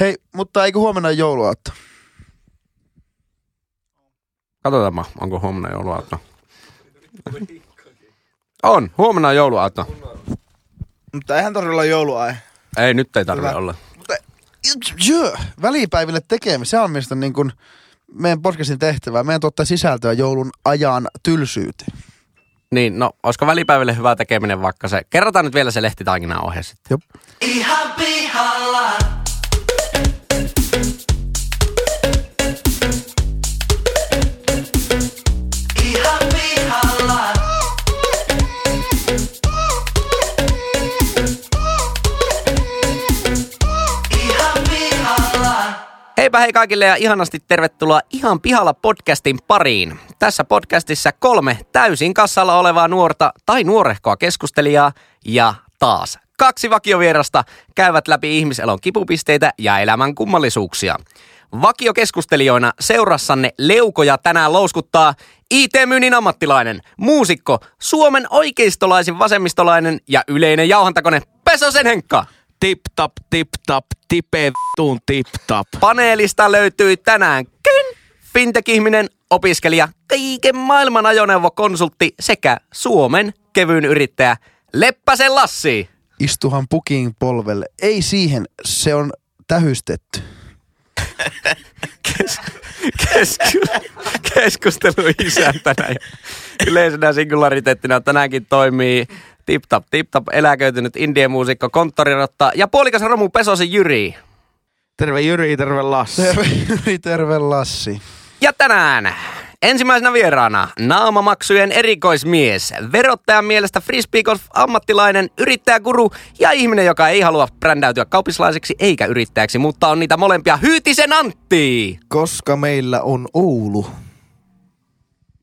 Hei, mutta eikö huomenna jouluaatto? Katsotaanpa, onko huomenna jouluaatto. On, huomenna on jouluaatto. Mutta eihän tarvitse olla jouluaihe. Ei, nyt ei tarvitse Hyvä. olla. Joo, välipäiville tekemään. Se on mistä niin kuin meidän podcastin tehtävää. Meidän tuottaa sisältöä joulun ajan tylsyyteen. Niin, no, olisiko välipäiville hyvä tekeminen vaikka se? Kerrotaan nyt vielä se lehtitaikinan ohje sitten. Jop. Ihan pihalla. Heipä hei kaikille ja ihanasti tervetuloa Ihan pihalla podcastin pariin. Tässä podcastissa kolme täysin kassalla olevaa nuorta tai nuorehkoa keskustelijaa ja taas kaksi vakiovierasta käyvät läpi ihmiselon kipupisteitä ja elämän kummallisuuksia. Vakiokeskustelijoina seurassanne leukoja tänään louskuttaa IT-myynnin ammattilainen, muusikko, Suomen oikeistolaisin vasemmistolainen ja yleinen jauhantakone Pesosen Henkka. Tip tap, tip tap, tipe tuun tip tap. Paneelista löytyi tänään Kevin, fintech-ihminen, opiskelija, kaiken maailman ajoneuvokonsultti sekä Suomen kevyyn yrittäjä Leppäsen Lassi. Istuhan pukin polvelle. Ei siihen, se on tähystetty. Kes, kes, keskustelu isäntänä ja yleisenä singulariteettina tänäänkin toimii Tip Tap Tip Tap eläköitynyt indie-muusikko, konttorirotta ja puolikas Romu Pesosen Jyri. Terve Jyri, terve Lassi. Terve, Jyri, terve Lassi. Ja tänään ensimmäisenä vieraana naamamaksujen erikoismies, verottajan mielestä frisbee golf ammattilainen, yrittäjäguru ja ihminen, joka ei halua brändäytyä kaupislaiseksi eikä yrittäjäksi, mutta on niitä molempia Hyytisen Antti. Koska meillä on Oulu.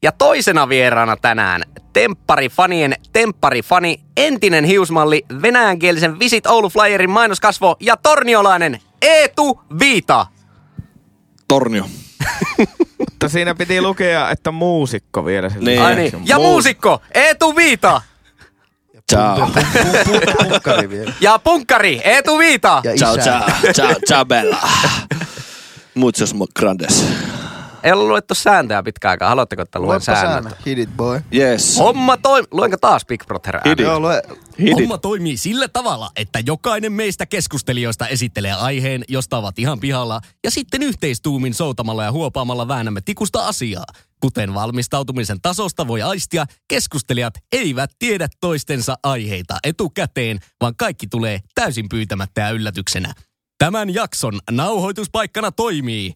Ja toisena vieraana tänään tempparifanien tempparifani, entinen hiusmalli, venäjänkielisen Visit Oulu Flyerin mainoskasvo ja torniolainen Eetu Viita. Tornio. Mutta siinä piti lukea, että muusikko vielä. sillä Niin. Ai niin. Ja Muus- muusikko Eetu Viita. Ciao. Punkkari vielä. Ja punkkari Eetu Viita. Ja Ciao, isä. ciao. Ciao, ciao bella. Muchos grandes. Ei ollut luettu sääntöjä pitkään aikaa. Haluatteko, että luen Luepa säännöt? säännöt. Hit it boy. Yes. Homma toi... Luenko taas Big Brother ääni? Hit it. Joo, lue. Hit it. Homma toimii sillä tavalla, että jokainen meistä keskustelijoista esittelee aiheen, josta ovat ihan pihalla, ja sitten yhteistuumin soutamalla ja huopaamalla väännämme tikusta asiaa. Kuten valmistautumisen tasosta voi aistia, keskustelijat eivät tiedä toistensa aiheita etukäteen, vaan kaikki tulee täysin pyytämättä ja yllätyksenä. Tämän jakson nauhoituspaikkana toimii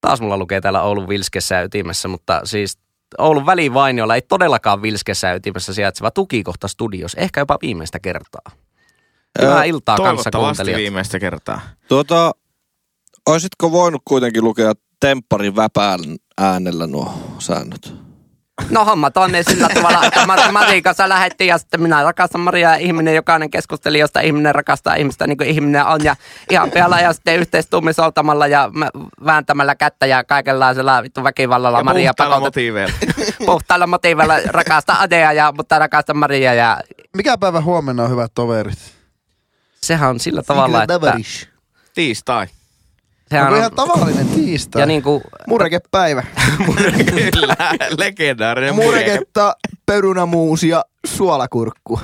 Taas mulla lukee täällä Oulun Vilskessä ja ytimessä, mutta siis Oulun välivainiolla ei todellakaan Vilskessä ja ytimessä sijaitseva tukikohta studios. Ehkä jopa viimeistä kertaa. Hyvää iltaa kanssa viimeistä kertaa. Tuota, oisitko voinut kuitenkin lukea tempparin väpään äänellä nuo säännöt? No homma tonne sillä tavalla, että Mar- Marin kanssa lähettiin ja sitten minä rakastan Mariaa ja ihminen, jokainen keskusteli, josta ihminen rakastaa ihmistä niin kuin ihminen on ja ihan pihalla ja sitten yhteistuumisoltamalla ja mä- vääntämällä kättä ja kaikenlaisella vittu väkivallalla Ja Maria puhtaalla pakotet- motiiveilla. puhtaalla motiivilla rakasta Adea ja, mutta rakastan Maria ja Mikä päivä huomenna on hyvät toverit? sehän on sillä tavalla, että Tiistai. Sehän Onko on, ihan tavallinen tiistai? ja niin kuin, Murekepäivä. Kyllä, legendaarinen mureke. Mureketta, perunamuusi ja suolakurkku.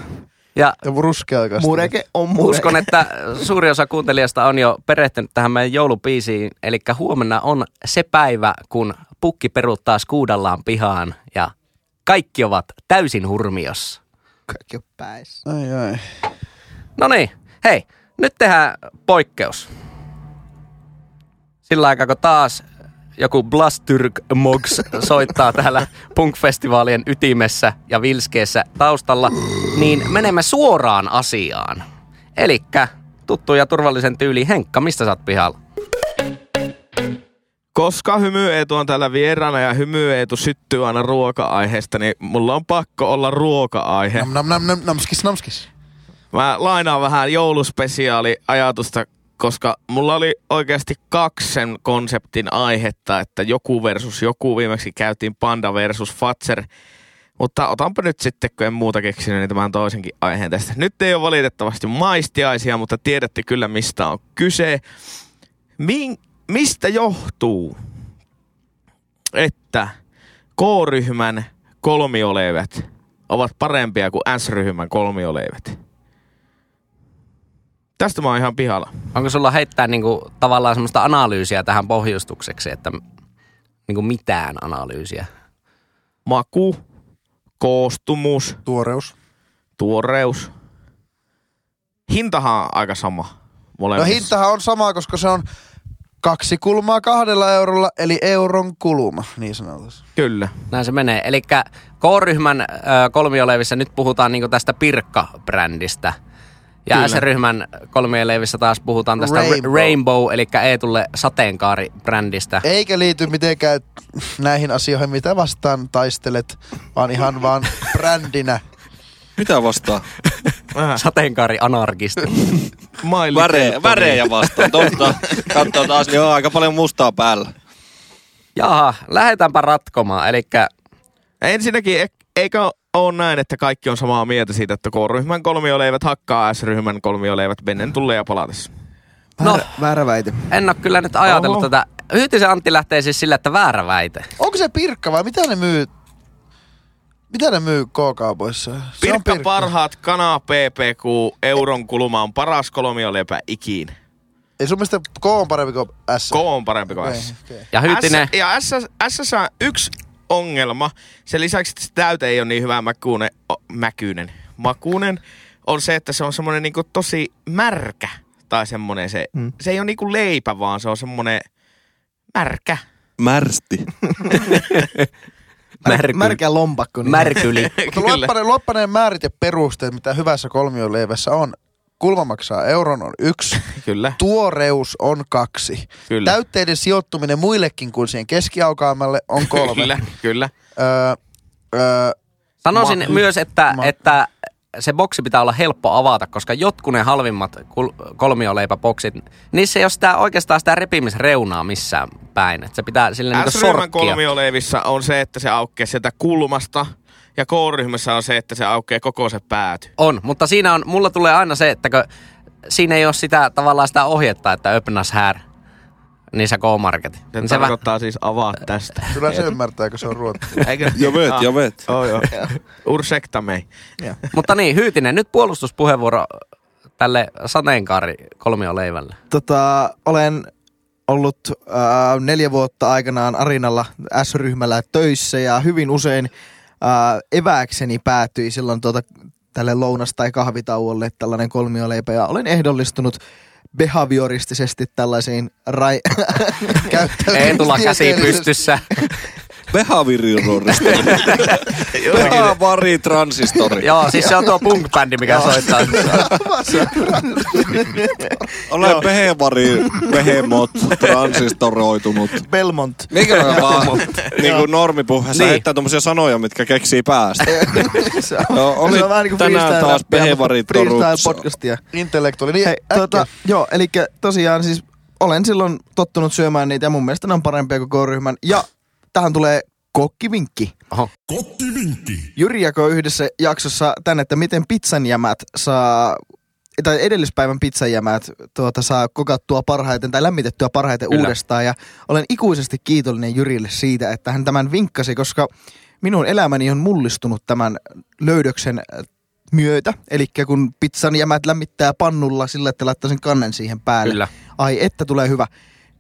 ja Ja ruskeakasta. Mureke on mureke. Uskon, että suuri osa kuuntelijasta on jo perehtynyt tähän meidän joulupiisiin. Eli huomenna on se päivä, kun pukki peruuttaa skuudallaan pihaan ja kaikki ovat täysin hurmiossa. Kaikki on päissä. Ai ai. No niin, hei, nyt tehdään poikkeus. Sillä aikaa, kun taas joku Blastyrk Mogs soittaa täällä punk-festivaalien ytimessä ja vilskeessä taustalla, niin menemme suoraan asiaan. Elikkä tuttu ja turvallisen tyyli Henkka, mistä sä oot pihalla? Koska hymyeetu on täällä vieraana ja hymyeetu syttyy aina ruoka-aiheesta, niin mulla on pakko olla ruoka-aihe. Nam nam nam nam namskis namskis. Mä lainaan vähän jouluspesiaali ajatusta, koska mulla oli oikeasti kaksi sen konseptin aihetta, että joku versus joku. Viimeksi käytiin Panda versus Fatser. Mutta otanpa nyt sitten, kun en muuta keksinyt, niin tämän toisenkin aiheen tästä. Nyt ei ole valitettavasti maistiaisia, mutta tiedätte kyllä, mistä on kyse. Min, mistä johtuu, että K-ryhmän kolmioleivät ovat parempia kuin S-ryhmän kolmioleivät? Tästä mä oon ihan pihalla. Onko sulla heittää niinku tavallaan semmoista analyysiä tähän pohjustukseksi, että niinku mitään analyysiä? Maku, koostumus, Tuoreus. tuoreus. Hintahan on aika sama No molemmissa. hintahan on sama, koska se on kaksi kulmaa kahdella eurolla, eli euron kulma, niin sanotusti. Kyllä. Näin se menee. Eli K-ryhmän ö, kolmioleivissä nyt puhutaan niinku tästä Pirkka-brändistä. Ja Kyllä. S-ryhmän kolmioleivissä taas puhutaan tästä Rainbow, Rainbow. Eli Eetulle sateenkaari-brändistä. Eikä liity mitenkään näihin asioihin, mitä vastaan taistelet, vaan ihan vaan brändinä. Mitä vastaan? Sateenkaari-anarkisti. My Väre, värejä vastaan, totta. Katsoo taas, niin on aika paljon mustaa päällä. Jaha, lähdetäänpä ratkomaan. Eli Ensinnäkin, eikö ole näin, että kaikki on samaa mieltä siitä, että K-ryhmän kolmioleivät hakkaa S-ryhmän kolmioleivät mennen tulleen ja palatessa. No. Väärä, väärä väite. en ole kyllä nyt ajatellut Oho. tätä. Hyhtisen Antti lähtee siis sillä, että väärä väite. Onko se pirkka vai mitä ne myy? Mitä ne myy K-kaupoissa? Se on Pirkka parhaat kana PPQ euron kulma on paras kolmioleipä ikin. Ei sun mielestä K on parempi kuin S? K on parempi kuin S. okei. Ja Hyhtinen, S, ja S, S on yksi ongelma. Sen lisäksi, että se täyte ei ole niin hyvä mäkuinen, o, mäkyinen, makuinen, on se, että se on semmoinen niinku tosi märkä. Tai semmoinen se, Mm. mm. se ei ole niinku leipä, vaan se on semmoinen märkä. Märsti. Märky. Märkä lompakko. Niin märkyli. Mutta luoppaneen määrit ja perusteet, mitä hyvässä kolmioleivässä on. Kulma maksaa euron on yksi, Kyllä, tuoreus on kaksi. kyllä. Täytteiden sijoittuminen muillekin kuin siihen keskiaukaamalle on kolme. Kyllä, kyllä. Öö, öö, Sanoisin Ma- myös, että, ma- että se boksi pitää olla helppo avata, koska jotkut ne halvimmat kul- kolmioleipäboksit, niissä ei ole sitä, oikeastaan sitä repimisreunaa missään päin. Et se pitää sille niinku S-ryhmän sorkkia. kolmioleivissä on se, että se aukeaa sieltä kulmasta. Ja K-ryhmässä on se, että se aukeaa koko se pääty. On, mutta siinä on, mulla tulee aina se, että kun siinä ei ole sitä tavallaan sitä ohjetta, että här niissä K-market. Se Niin se vä- tarkoittaa siis avaa tästä. kyllä se ymmärtää, kun se on ruotsi. Eikö? Ja vet, ja vet. Oh, joo. Ursäkta mig. mutta niin, Hyytinen, nyt puolustuspuheenvuoro tälle sateenkaari kolmioleivälle. tota, olen ollut äh, neljä vuotta aikanaan Arinalla S-ryhmällä töissä ja hyvin usein äh, evääkseni päätyi silloin tuota, tälle lounas- tai kahvitauolle tällainen kolmioleipä ja olen ehdollistunut behavioristisesti tällaisiin rai... Ei tulla käsi pystyssä. Behavirirorista. Behavari transistori. Joo, siis se on tuo punk-bändi, mikä soittaa. Ole behavari behemot transistoroitunut. Belmont. Mikä on vaan niin kuin normipuheessa Niin. heittää tommosia sanoja, mitkä keksii päästä. se on, Joo, oli se on vähän niin kuin tänään taas freestyle podcastia. Intellektuaali. Niin, Hei, tota, joo, eli tosiaan siis olen silloin tottunut syömään niitä ja mun mielestä ne on parempia kuin K-ryhmän. Ja tähän tulee kokkivinkki. Oho. Jyri jakoi yhdessä jaksossa tänne, että miten pizzan jämät saa tai edellispäivän pizzajämät tuota, saa kokattua parhaiten tai lämmitettyä parhaiten Kyllä. uudestaan. Ja olen ikuisesti kiitollinen Jyrille siitä, että hän tämän vinkkasi, koska minun elämäni on mullistunut tämän löydöksen myötä. Eli kun pizzan jämät lämmittää pannulla sillä, että laittaa sen kannen siihen päälle. Kyllä. Ai että tulee hyvä.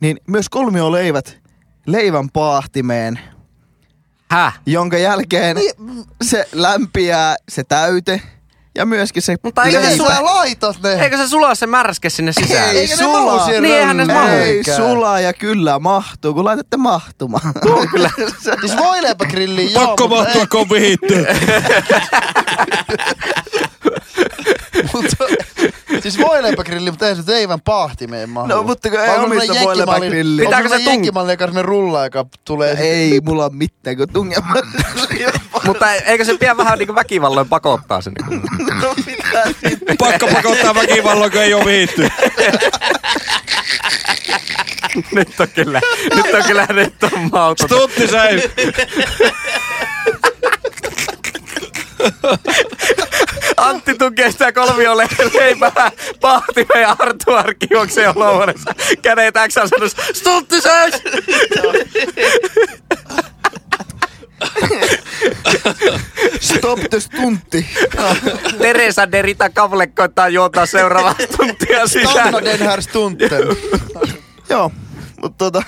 Niin myös kolmioleivät leivän paahtimeen, Häh? jonka jälkeen se lämpiää se täyte ja myöskin se Mutta eikö se Ei sula- sä laitat ne. Eikö se sulaa se märske sinne sisään? Ei Eikä ne sulaa. mahu siihen Niin, eihän ne mahu. Ei Eikä. sulaa ja kyllä mahtuu, kun laitatte mahtumaan. kyllä. Siis voileipägrilliin joo, Pakko mahtua, kun on vihitty. Mutta, siis voileipägrilli, mutta ei se teivän paahtimeen mahu. No, mutta kun ei onko omista jenkkimalli- Pitääkö onko se tung- jenkkimalli, joka on semmonen rulla, joka tulee... Ei mulla ole mitään, kun tungemaan. Mutta eikö se pian vähän niin väkivalloin pakottaa sen? no mitä sitten? Pakko pakottaa väkivalloin, kun ei ole vihitty. nyt on kyllä, nyt on kyllä, nyt on mauton. Stutti. Antti tukee sitä kolmiolle leipää pahtimeen ja Arttu juoksee olohuoneessa. Kädet X-asennossa. Stuntti seis! Stop the stuntti. Teresa de Rita Kavle koittaa juontaa seuraavaa tuntia sisään. Stanna den här stunten. Joo, mutta tota,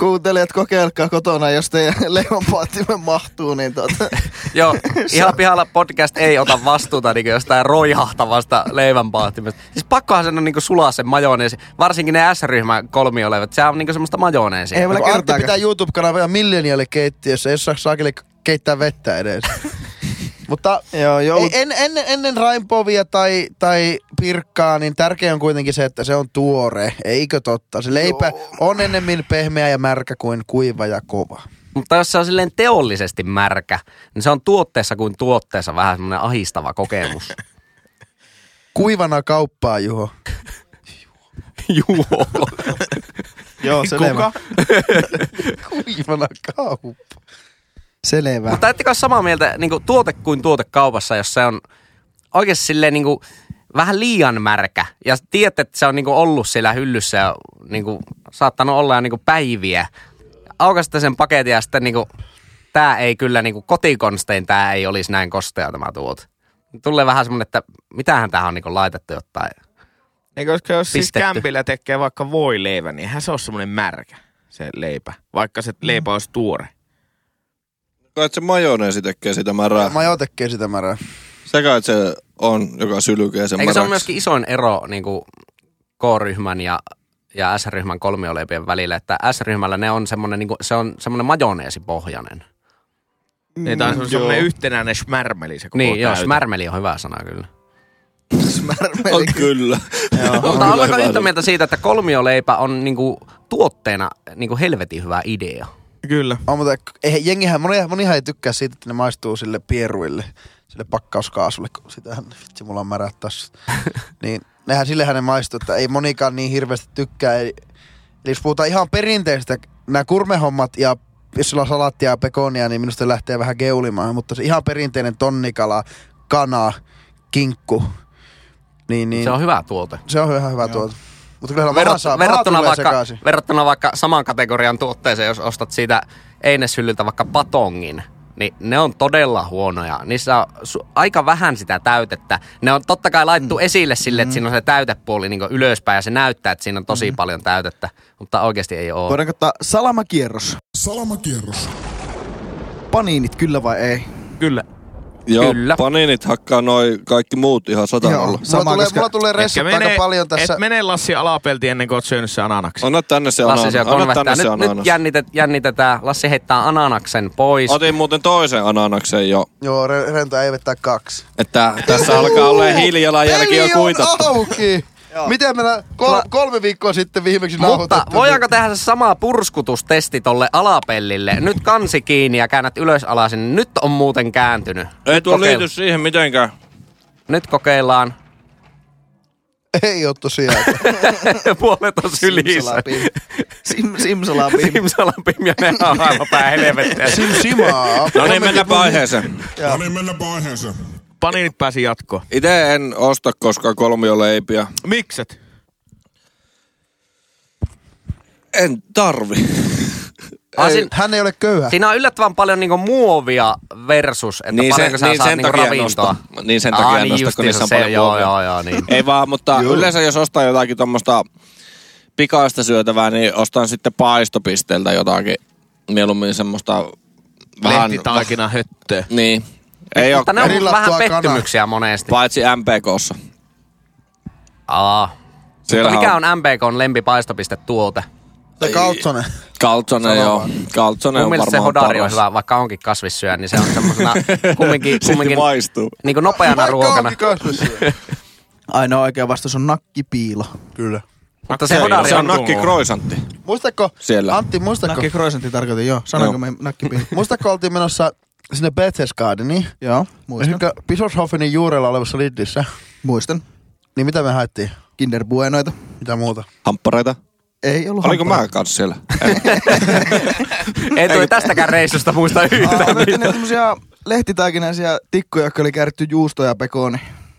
kuuntelijat kokeilkaa kotona, jos teidän leivonpaattimen mahtuu, niin tota, Joo, ihan pihalla podcast ei ota vastuuta niin jostain roihahtavasta leivänpaahtimesta. Siis pakkohan sen on niin sulaa sen majoneesi, varsinkin ne S-ryhmän kolmioleivät. Se on niin semmoista majoneesia. Ei vielä kertaakaan. pitää YouTube-kanavaa millenialle keittiössä, jos saa saakeli keittää vettä edes. Mutta Joo, joo. ei, en, ennen, ennen rainpovia tai, tai pirkkaa, niin tärkeä on kuitenkin se, että se on tuore. Eikö totta? Se leipä on ennemmin pehmeä ja märkä kuin kuiva ja kova. Mutta jos se on silleen teollisesti märkä, niin se on tuotteessa kuin tuotteessa vähän semmoinen ahistava kokemus. Kuivana kauppaa, Juho. Juo. Joo, selvä. Kuivana kauppa. Selvä. Mutta ettekö ole samaa mieltä niin kuin tuote kuin tuote kaupassa, jos se on oikeasti silleen niin kuin vähän liian märkä. Ja tiedätte, että se on niin kuin ollut siellä hyllyssä ja niin kuin, saattanut olla jo niin kuin päiviä. Aukaisitte sen paketin ja sitten niin kuin, tämä ei kyllä niin kuin kotikonstein, tämä ei olisi näin kostea tämä tuote. Tulee vähän semmoinen, että mitähän tähän on niin kuin laitettu jotain. Eikö koska jos siis Pistetty. kämpillä tekee vaikka voileivän, niin eihän se ole semmoinen märkä, se leipä. Vaikka se leipä olisi tuore. Kai se majoneesi tekee sitä märää. Majo tekee sitä märää. Se kai se on, joka sylkee sen Eikö se ole märäksi. myöskin isoin ero niin kuin K-ryhmän ja, ja S-ryhmän kolmioleipien välillä, että S-ryhmällä ne on semmoinen, niin kuin, se on semmoinen majoneesipohjainen. Niin, tai se on semmoinen yhtenäinen schmärmeli se koko Niin, joo, täyte. smärmeli on hyvä sana kyllä. On kyllä. Mutta ollaanko yhtä mieltä siitä, että kolmioleipä on niinku tuotteena niinku helvetin hyvä idea? Kyllä. On, mutta eihän, jengihän, moni, monihan ei tykkää siitä, että ne maistuu sille pieruille, sille pakkauskaasulle, kun sitähän, vitsi, mulla on märät tässä. niin nehän sillehän ne maistuu, että ei monikaan niin hirveästi tykkää. Eli, eli jos puhutaan ihan perinteistä, nämä kurmehommat ja jos sulla on salattia ja pekonia, niin minusta lähtee vähän geulimaan, mutta se ihan perinteinen tonnikala, kana, kinkku, niin, niin Se on hyvä tuote. se on ihan hyvä tuote. Mutta kyllä Verrat, maha saa, verrattuna, maha vaikka, sekaisin. verrattuna vaikka saman kategorian tuotteeseen, jos ostat siitä eineshyllyltä vaikka patongin, niin ne on todella huonoja. Niissä on su- aika vähän sitä täytettä. Ne on totta kai laittu mm. esille sille, että siinä on se täytepuoli niin ylöspäin ja se näyttää, että siinä on tosi mm. paljon täytettä, mutta oikeasti ei ole. Voidaanko ottaa salamakierros? Salamakierros. Paniinit kyllä vai ei? Kyllä. Joo, Kyllä. paninit hakkaa noi kaikki muut ihan satanalla. Joo. Mulla Sama, tulee, koska- mulla tulee ressut aika paljon tässä. Et mene Lassi alapelti ennen kuin oot syönyt se ananaksi. Anna tänne se Lassi ananas. siellä Anna tänne se Nyt, nyt ananas. jännitet, jännitetään. Lassi heittää ananaksen pois. Otin muuten toisen ananaksen jo. Joo, Re- Rento ei vetää kaksi. Että tässä alkaa olla hiilijalanjälki jo Peli kuitattu. on Miten me kol- kolme viikkoa sitten viimeksi Mutta voidaanko tehdä se sama purskutustesti tolle alapellille? Nyt kansi kiinni ja käännät ylös alasin. Nyt on muuten kääntynyt. Ei Nyt tuo kokeil- liity siihen mitenkään. Nyt kokeillaan. Ei oo tosiaan. Puolet on sylissä. Simsalabim. Sim, simsalabim. Simsalabim ja ne on aivan pää helvettiä. Sim simaa. No niin, mennäänpä aiheeseen. No niin, mennäänpä aiheeseen. Paninit pääsi jatkoon. Itse en osta koskaan kolmioleipiä. Mikset? En tarvi. Ah, Ei, sin- hän ei ole köyhä. Siinä on yllättävän paljon niinku muovia versus, että Niin, paljonko sen, sä niin saat sen niinku takia ravintoa. nosta. Niin sen Aa, takia niin nosta, kun niissä on se, paljon joo, muovia. joo, joo, niin. Ei vaan, mutta yleensä jos ostaa jotakin tuommoista pikaista syötävää, niin ostan sitten paistopisteeltä jotakin. Mieluummin semmoista vähän... Lehtitaikina höttöä. Niin. Ei ole, Mutta ne on vähän pettymyksiä monesti. paitsi MPKssa. Aa. Mutta mikä on MBKn lempipaistopistetuote? Se Kautsonen. Kaltsonen, joo. Kaltsonen Mun on mielestä se varmaan hodari on hyvä, vaikka onkin kasvissyöjä, niin se on semmosena kumminkin, kumminkin maistuu. niin kuin nopeana Vaikka ruokana. Ainoa oikea vastaus on nakkipiilo. Kyllä. Mutta se Se, hodari se on, on nakki kroisantti. Muistatko, Siellä. Antti, muistatko, Nakki kroisantti tarkoitin, joo. Sanoinko me nakkipiilo? muistatko oltiin menossa sinne Berchtesgadeniin? joo, muistan. Elikkä Bischofshofenin juurella olevassa Lidlissä. Muistan. Niin mitä me haettiin? Kinder Buenoita. Mitä muuta? Hamppareita. Ei ollut Oliko mä kanssa siellä? ei tuli tästäkään reissusta muista Aa, yhtään otettiin ne mitään. semmosia lehtitaikinaisia tikkuja, jotka oli kääritty juustoja ja pekoni.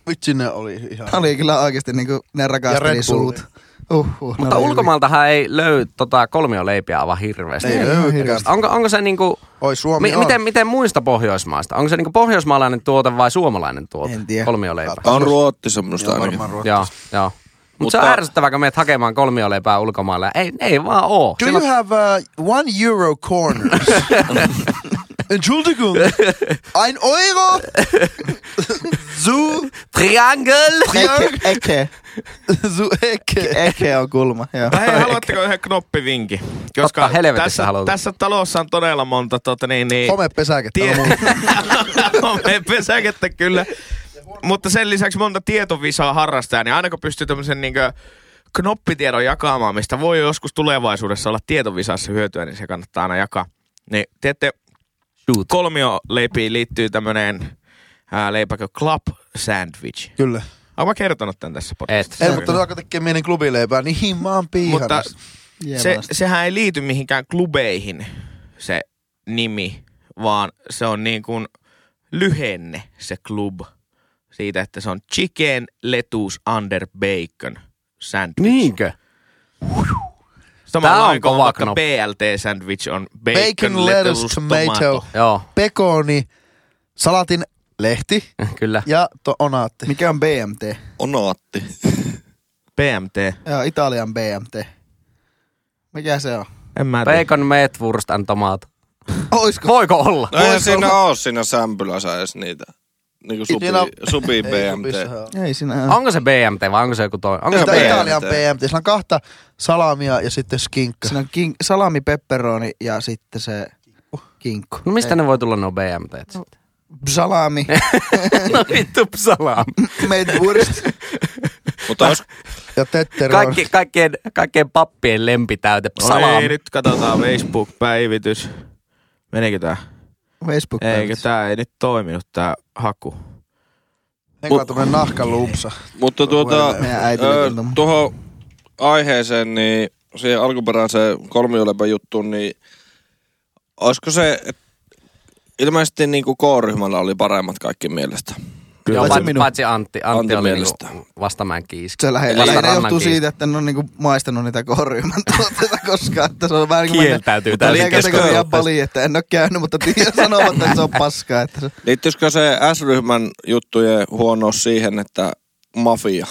Vitsi ne oli ihan... Ne oli kyllä oikeasti niinku, ne Ja rakasteli suut. Uhuh, ne Mutta oli ulkomaaltahan ei löy tota kolmioleipiä aivan hirveästi. Ei Ei löykään. hirveästi. Onko, onko se niinku, Oi Suomi mi, on. miten, miten muista Pohjoismaista? Onko se niinku pohjoismaalainen tuote vai suomalainen tuote? En tiedä. Kolmioleipä. On ruotti semmoista Joo, ainakin. Joo, joo. Mutta se on ärsyttävää, kun menet hakemaan kolmioleipää ulkomailla. Ei, ei vaan oo. Do Siellä you have uh, one euro corners? Entschuldigung. Ein euro? Zu, Triangle! Eke, eke, zu ecke. eke on kulma. Joo. Hei, haluatteko yhden knoppivinkin? Totta helvetissä tässä, haluan. tässä talossa on todella monta tota, niin, niin, Homepesäkettä Tie- on. Homepesäkettä kyllä. Mutta sen lisäksi monta tietovisaa harrastajaa, niin aina kun pystyy tämmöisen niin knoppitiedon jakamaan, mistä voi joskus tulevaisuudessa olla tietovisassa hyötyä, niin se kannattaa aina jakaa. Niin teette Shoot. kolmioleipiin liittyy tämmöinen leipäkö club sandwich. Kyllä. Olen mä kertonut tämän tässä podcastissa. Ei, mutta nyt alkoi tekemään mielen klubileipää, niin mä oon Mutta se, sehän ei liity mihinkään klubeihin se nimi, vaan se on niin kuin lyhenne se klub siitä, että se on chicken, lettuce, under bacon sandwich. Niinkö? Samalla on kova vaikka. BLT sandwich on bacon, Bacon, lettuce, tomato, Joo, pekoni, salatin lehti kyllä. ja to onaatti. Mikä on BMT? Onaatti. BMT. Joo, Italian BMT. Mikä se on? En mä tiedä. Bacon, meatwurst and tomato. Oisko? Voiko olla? No ei siinä ole siinä sämpylässä edes niitä. Niinku supi, Siinä on- supi Ei BMT. Ei siinä ole. Onko se BMT vai onko se joku toinen? Onko se Tämä BMT. Italian BMT. Siinä on kahta salamia ja sitten skinkka. Siinä on king, salami, pepperoni ja sitten se kinkku. No mistä ne voi tulla nuo BMT? sitten? Salami, no vittu salam. meidwurst. Mutta jos Ja tetteroni. Kaikki, kaikkien, kaikkien pappien lempitäyte. No Salam. ei, nyt katsotaan Facebook-päivitys. Menikö tää? Facebook. Eikö tää ei nyt toiminut tää haku? Eikö ole tämmönen nahkaluupsa? Mutta tuota, tuohon aiheeseen, niin siihen alkuperäiseen kolmiolepän juttuun, niin olisiko se, ilmeisesti niin kuin K-ryhmällä oli paremmat kaikki mielestä. Joo, Paitsi minun. paitsi Antti. Antti, Antti oli mielestä. niinku vastamäen kiiski. Se lähinnä johtuu kiinni. siitä, että en ole niinku maistanut niitä kohryhmän tuotteita koskaan. Että se on vähän niin kuin Kieltäytyy Mutta täysin keskustelusta. paljon, että en ole käynyt, mutta tiedän sanovat, että se on paskaa. Että se, Liittyisikö se S-ryhmän juttujen huonous siihen, että mafia?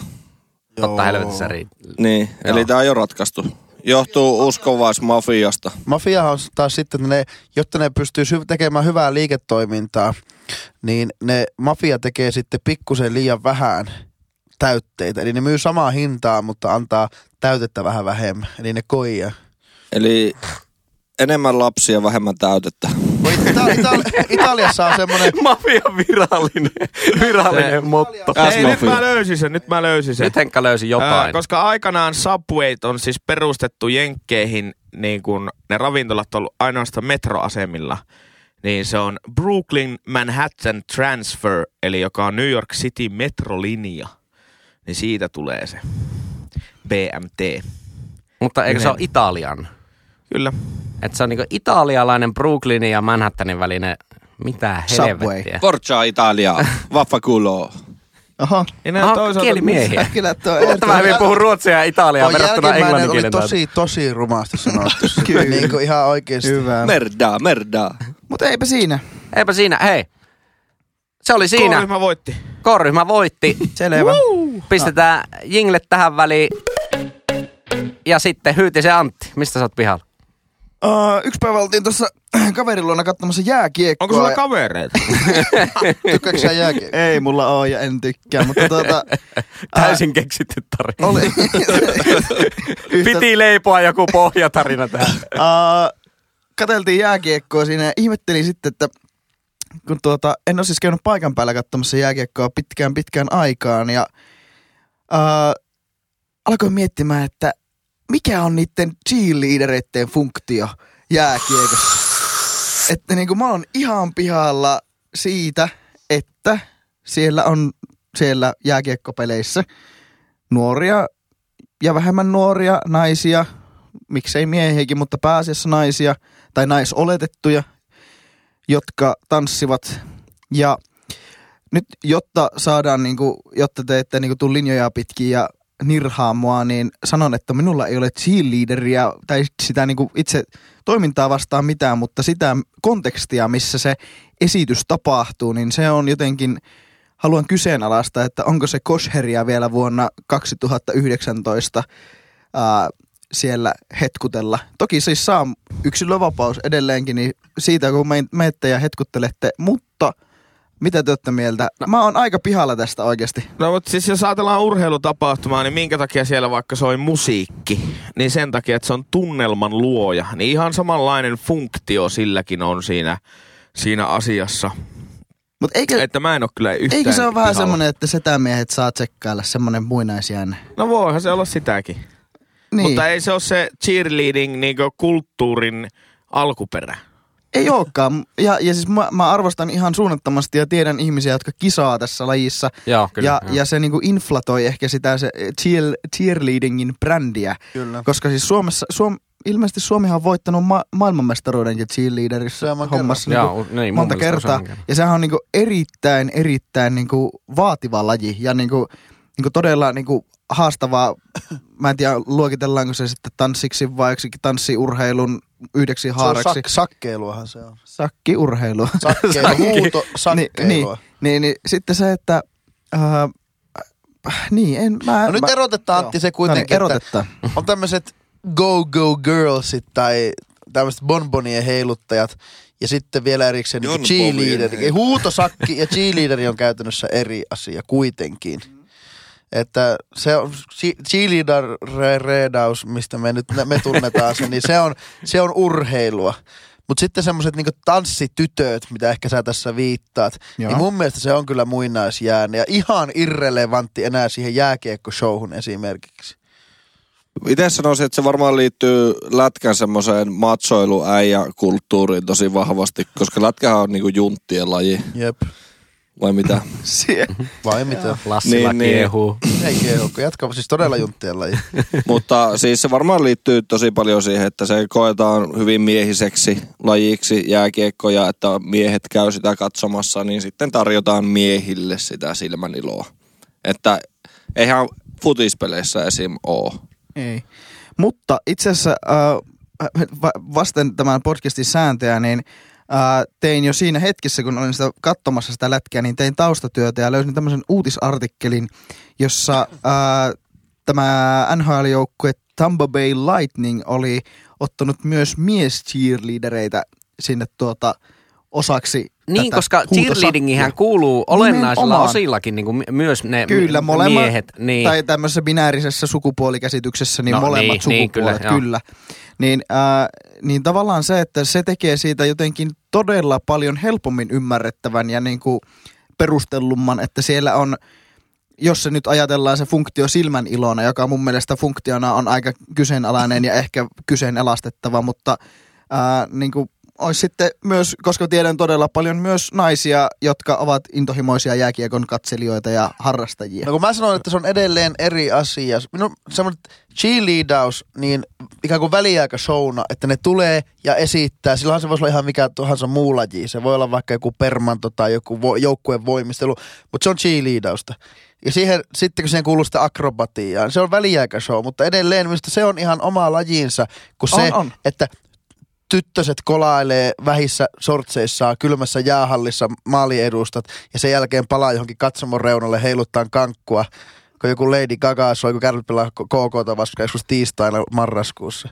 Totta helvetissä riittää. Niin, Joo. eli tämä on jo ratkaistu. Johtuu uskovaismafiasta. Mafiahan on taas sitten, että ne, jotta ne pystyy sy- tekemään hyvää liiketoimintaa, niin ne mafia tekee sitten pikkusen liian vähän täytteitä. Eli ne myy samaa hintaa, mutta antaa täytettä vähän vähemmän. Eli ne koijaa. Eli enemmän lapsia, vähemmän täytettä. Kun Ita- Ita- Italiassa on semmoinen, Mafia virallinen, virallinen motto. Ei, nyt mä löysin sen, nyt mä löysin sen. Nyt Henkka löysi jotain. koska aikanaan Subwayt on siis perustettu Jenkkeihin, niin kun ne ravintolat on ollut ainoastaan metroasemilla, niin se on Brooklyn Manhattan Transfer, eli joka on New York City metrolinja. Niin siitä tulee se BMT. Mutta eikö se ole Italian? Kyllä. Että se on niinku italialainen Brooklynin ja Manhattanin välinen, mitä Subway. helvettiä. Forza Italia, vaffaculo. Oho, Ja ne Aha, toisaalta- kielimiehiä. kyllä tuo Mutta mä hyvin puhun ruotsia ja italiaa on verrattuna jälkimmäinen oli englanninkielen tosi, tosi rumasti sanottu. Kyllä. niin kuin ihan oikeesti. Hyvä. Merda, merda. Mutta eipä siinä. Eipä siinä, hei. Se oli siinä. K-ryhmä voitti. K-ryhmä voitti. Selvä. Pistetään jingle tähän väliin. Ja sitten Hyytisen Antti. Mistä sä oot pihalla? Uh, yksi päivä oltiin tuossa kaverin luona katsomassa jääkiekkoa. Onko sulla ja- kavereita? Tykkääkö sä jääkiekkoa? Ei mulla oo ja en tykkää, mutta tuota... Täysin keksitty tarina. oli... Yhtä- Piti leipoa joku pohjatarina tähän. Uh, kateltiin jääkiekkoa siinä ja ihmettelin sitten, että kun tuota, en ole siis käynyt paikan päällä katsomassa jääkiekkoa pitkään pitkään aikaan ja uh, alkoin miettimään, että mikä on niiden cheerleadereiden funktio jääkiekossa. Että niin kuin mä oon ihan pihalla siitä, että siellä on siellä jääkiekkopeleissä nuoria ja vähemmän nuoria naisia, miksei miehiäkin, mutta pääasiassa naisia tai naisoletettuja, jotka tanssivat Ja nyt, jotta saadaan, niinku, jotta te ette niinku, tuu linjoja pitkin ja nirhaa mua, niin sanon, että minulla ei ole cheerleaderia tai sitä niinku, itse toimintaa vastaan mitään, mutta sitä kontekstia, missä se esitys tapahtuu, niin se on jotenkin, haluan kyseenalaista, että onko se kosheria vielä vuonna 2019 ää, siellä hetkutella. Toki siis saa yksilövapaus edelleenkin, niin siitä kun me, meette ja hetkuttelette, mutta mitä te olette mieltä? Mä oon aika pihalla tästä oikeasti. No mutta siis jos ajatellaan urheilutapahtumaa, niin minkä takia siellä vaikka soi musiikki? Niin sen takia, että se on tunnelman luoja. Niin ihan samanlainen funktio silläkin on siinä, siinä asiassa. Mutta eikö, Että mä en ole kyllä yhtään eikö se ole vähän semmoinen, että setämiehet saa tsekkailla semmoinen muinaisjäänne? No voihan se olla sitäkin. Niin. Mutta ei se ole se cheerleading niin kulttuurin alkuperä. Ei olekaan. Ja, ja siis mä, mä arvostan ihan suunnattomasti ja tiedän ihmisiä, jotka kisaa tässä lajissa. Joo, kyllä. ja, joo. ja se niinku inflatoi ehkä sitä se cheer, cheerleadingin brändiä. Kyllä. Koska siis Suomessa, Suom, ilmeisesti Suomihan on voittanut ma- maailmanmestaruudenkin cheerleaderissa Useamman hommassa kerran. niinku Joo, niin, monta kertaa. kerran. Ja sehän on niinku erittäin, erittäin niinku vaativa laji ja niinku, niinku todella niinku haastavaa. Mä en tiedä, luokitellaanko se sitten tanssiksi vai joksikin tanssiurheilun yhdeksi Se on haaraksi. sak- sakkeiluahan se on. Sakkiurheilu. Sakkeilu, huuto, sakkeilua. niin, niin, niin, niin, sitten se, että... Äh, niin, en mä... No nyt mä, erotetaan Antti se no kuitenkin, niin, erotetaan. että on tämmöiset go-go girlsit tai tämmöiset bonbonien heiluttajat ja sitten vielä erikseen niin Jon cheerleader. Bovien Huutosakki ja cheerleaderi on käytännössä eri asia kuitenkin. Että se on che- cheerleader-reedaus, mistä me nyt me tunnetaan se, niin se on, se on urheilua. Mutta sitten semmoiset niinku tanssitytöt, mitä ehkä sä tässä viittaat, Joo. niin mun mielestä se on kyllä muinaisjääne ja ihan irrelevantti enää siihen jääkiekko-showhun esimerkiksi. Itse sanoisin, että se varmaan liittyy lätkän semmoiseen matsoiluäijä-kulttuuriin tosi vahvasti, koska lätkähän on niinku junttien laji, Jep. Vai mitä? Sie- Vai mitä? Lassila Niin, niin. kiehuu. Ei kiehukko, jatka siis todella junttien laji. Mutta siis se varmaan liittyy tosi paljon siihen, että se koetaan hyvin miehiseksi lajiksi jääkiekko ja että miehet käy sitä katsomassa, niin sitten tarjotaan miehille sitä silmäniloa. Että eihän futispeleissä esim. oo. Ei. Mutta itse asiassa äh, va- vasten tämän podcastin sääntöjä, niin äh, tein jo siinä hetkessä, kun olin sitä katsomassa sitä lätkää, niin tein taustatyötä ja löysin tämmöisen uutisartikkelin, jossa äh, tämä NHL-joukkue Tampa Bay Lightning oli ottanut myös mies cheerleadereitä sinne tuota osaksi Niin, koska cheerleadingihän kuuluu olennaisilla Nimenomaan. osillakin niin kuin myös ne Kyllä, molemmat, miehet. Niin. tai tämmöisessä binäärisessä sukupuolikäsityksessä, niin No molemmat niin, niin, sukupuolet, kyllä, joo. kyllä. Niin, äh, niin tavallaan se, että se tekee siitä jotenkin todella paljon helpommin ymmärrettävän ja niin kuin perustellumman, että siellä on, jos se nyt ajatellaan se funktio silmän ilona, joka mun mielestä funktiona on aika kyseenalainen ja ehkä kyseenalaistettava, mutta ää, niin kuin olisi sitten myös, koska tiedän todella paljon myös naisia, jotka ovat intohimoisia jääkiekon katselijoita ja harrastajia. No kun mä sanoin, että se on edelleen eri asia. Minun semmoinen cheerleadaus, niin ikään kuin väliaikashowna, että ne tulee ja esittää. Silloinhan se voisi olla ihan mikä tahansa muu laji. Se voi olla vaikka joku permanto tai joku vo- joukkueen voimistelu, mutta se on cheerleadausta. Ja siihen, sitten kun siihen kuuluu sitä akrobatiaa, niin se on väliaikashow, mutta edelleen minusta se on ihan oma lajinsa, kun se, On, on. että tyttöset kolailee vähissä sortseissaan kylmässä jäähallissa maaliedustat ja sen jälkeen palaa johonkin katsomon reunalle heiluttaa kankkua, kun joku Lady Gaga soi, kun pelaa KKta vastaan joskus tiistaina marraskuussa.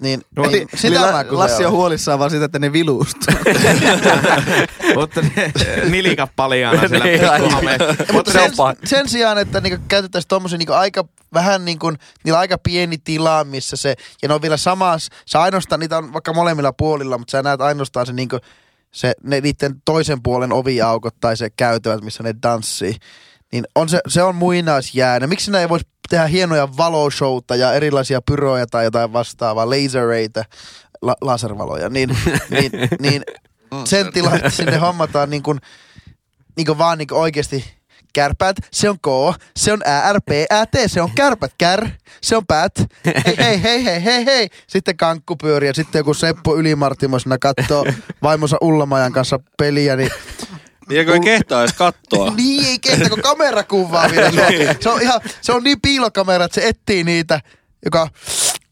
Niin Eli, ei, sitä kyllä Lassi on huolissaan vaan siitä, että ne viluustuu. Mutta ne nilikat paljaana siellä Niin. Mutta se on sen, sen sijaan, että niinku käytettäisiin tuommoisia niinku aika vähän niin kuin, niillä on aika pieni tila, missä se, ja ne on vielä samas, sä ainoastaan, niitä on vaikka molemmilla puolilla, mutta sä näet ainoastaan se niinku, se, ne niiden toisen puolen oviaukot tai se käytävät, missä ne tanssii. Niin on se, se on muinaisjäänä. Miksi ne ei voisi tehdä hienoja valoshowta ja erilaisia pyroja tai jotain vastaavaa, lasereita, la, laservaloja, niin, niin, niin sen tilan, että sinne hommataan niin kuin, niin kuin vaan niin kuin oikeasti kärpäät, se on K, se on Ä, R, P, Ä, T, se on kärpät, kär, se on päät, hei, hei, hei, hei, hei, hei. Sitten kankku pyörii ja sitten joku Seppo ylimartimosena katsoo vaimonsa Ullamajan kanssa peliä, niin Ja ei kehtaa edes kattoa. niin ei kehtä, kun kamera kuvaa vielä. Se on, se on, ihan, se on niin piilokamera, että se etsii niitä, joka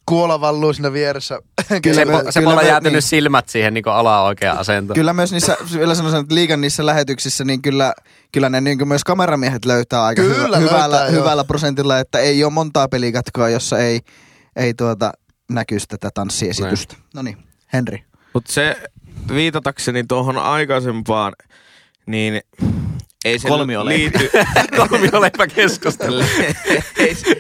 kuola valluu siinä vieressä. Kyllä Se, se kyllä me- jäätynyt niin. silmät siihen niin ala oikea asento. Kyllä myös niissä, vielä sanoisin, että liigan niissä lähetyksissä, niin kyllä, kyllä ne niin myös kameramiehet löytää aika Kyllä hyvä, löytää, hyvällä, joo. hyvällä prosentilla, että ei ole montaa pelikatkoa, jossa ei, ei tuota, näkyisi tätä tanssiesitystä. No niin, Henri. Mutta se viitatakseni tuohon aikaisempaan, niin ei se Kolmioleipä. liity... Kolmioleipä keskustelu. ei, se-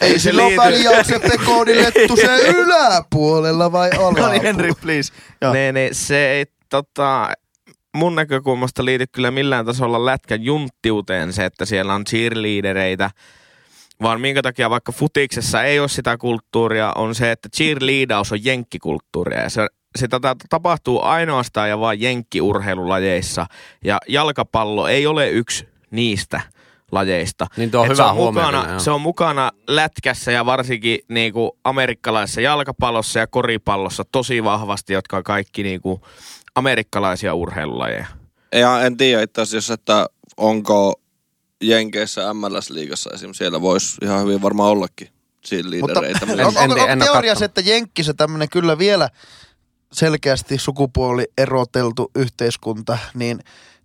Ei sillä ole väliä, onko se Pekonilettu se yläpuolella vai No niin, alapuolella. Henri, please. Joo. ne, ne, se ei tota, mun näkökulmasta liity kyllä millään tasolla lätkän junttiuteen se, että siellä on cheerleadereitä, vaan minkä takia vaikka futiksessa ei ole sitä kulttuuria, on se, että cheerleadaus on jenkkikulttuuria ja se, se tätä tapahtuu ainoastaan ja vain jenkkiurheilulajeissa ja jalkapallo ei ole yksi niistä lajeista. Niin tuo on Et hyvä se on, mukana, se on mukana lätkässä ja varsinkin niinku amerikkalaisessa jalkapallossa ja koripallossa tosi vahvasti, jotka on kaikki niinku amerikkalaisia urheilulajeja. Ja en tiedä itse asiassa, että onko Jenkeissä MLS-liigassa esimerkiksi siellä voisi ihan hyvin varmaan ollakin Mutta cheerleadereitä. on, En- onko, en- onko en oo teoria se, että Jenkkissä tämmöinen kyllä vielä selkeästi sukupuoli eroteltu yhteiskunta, niin,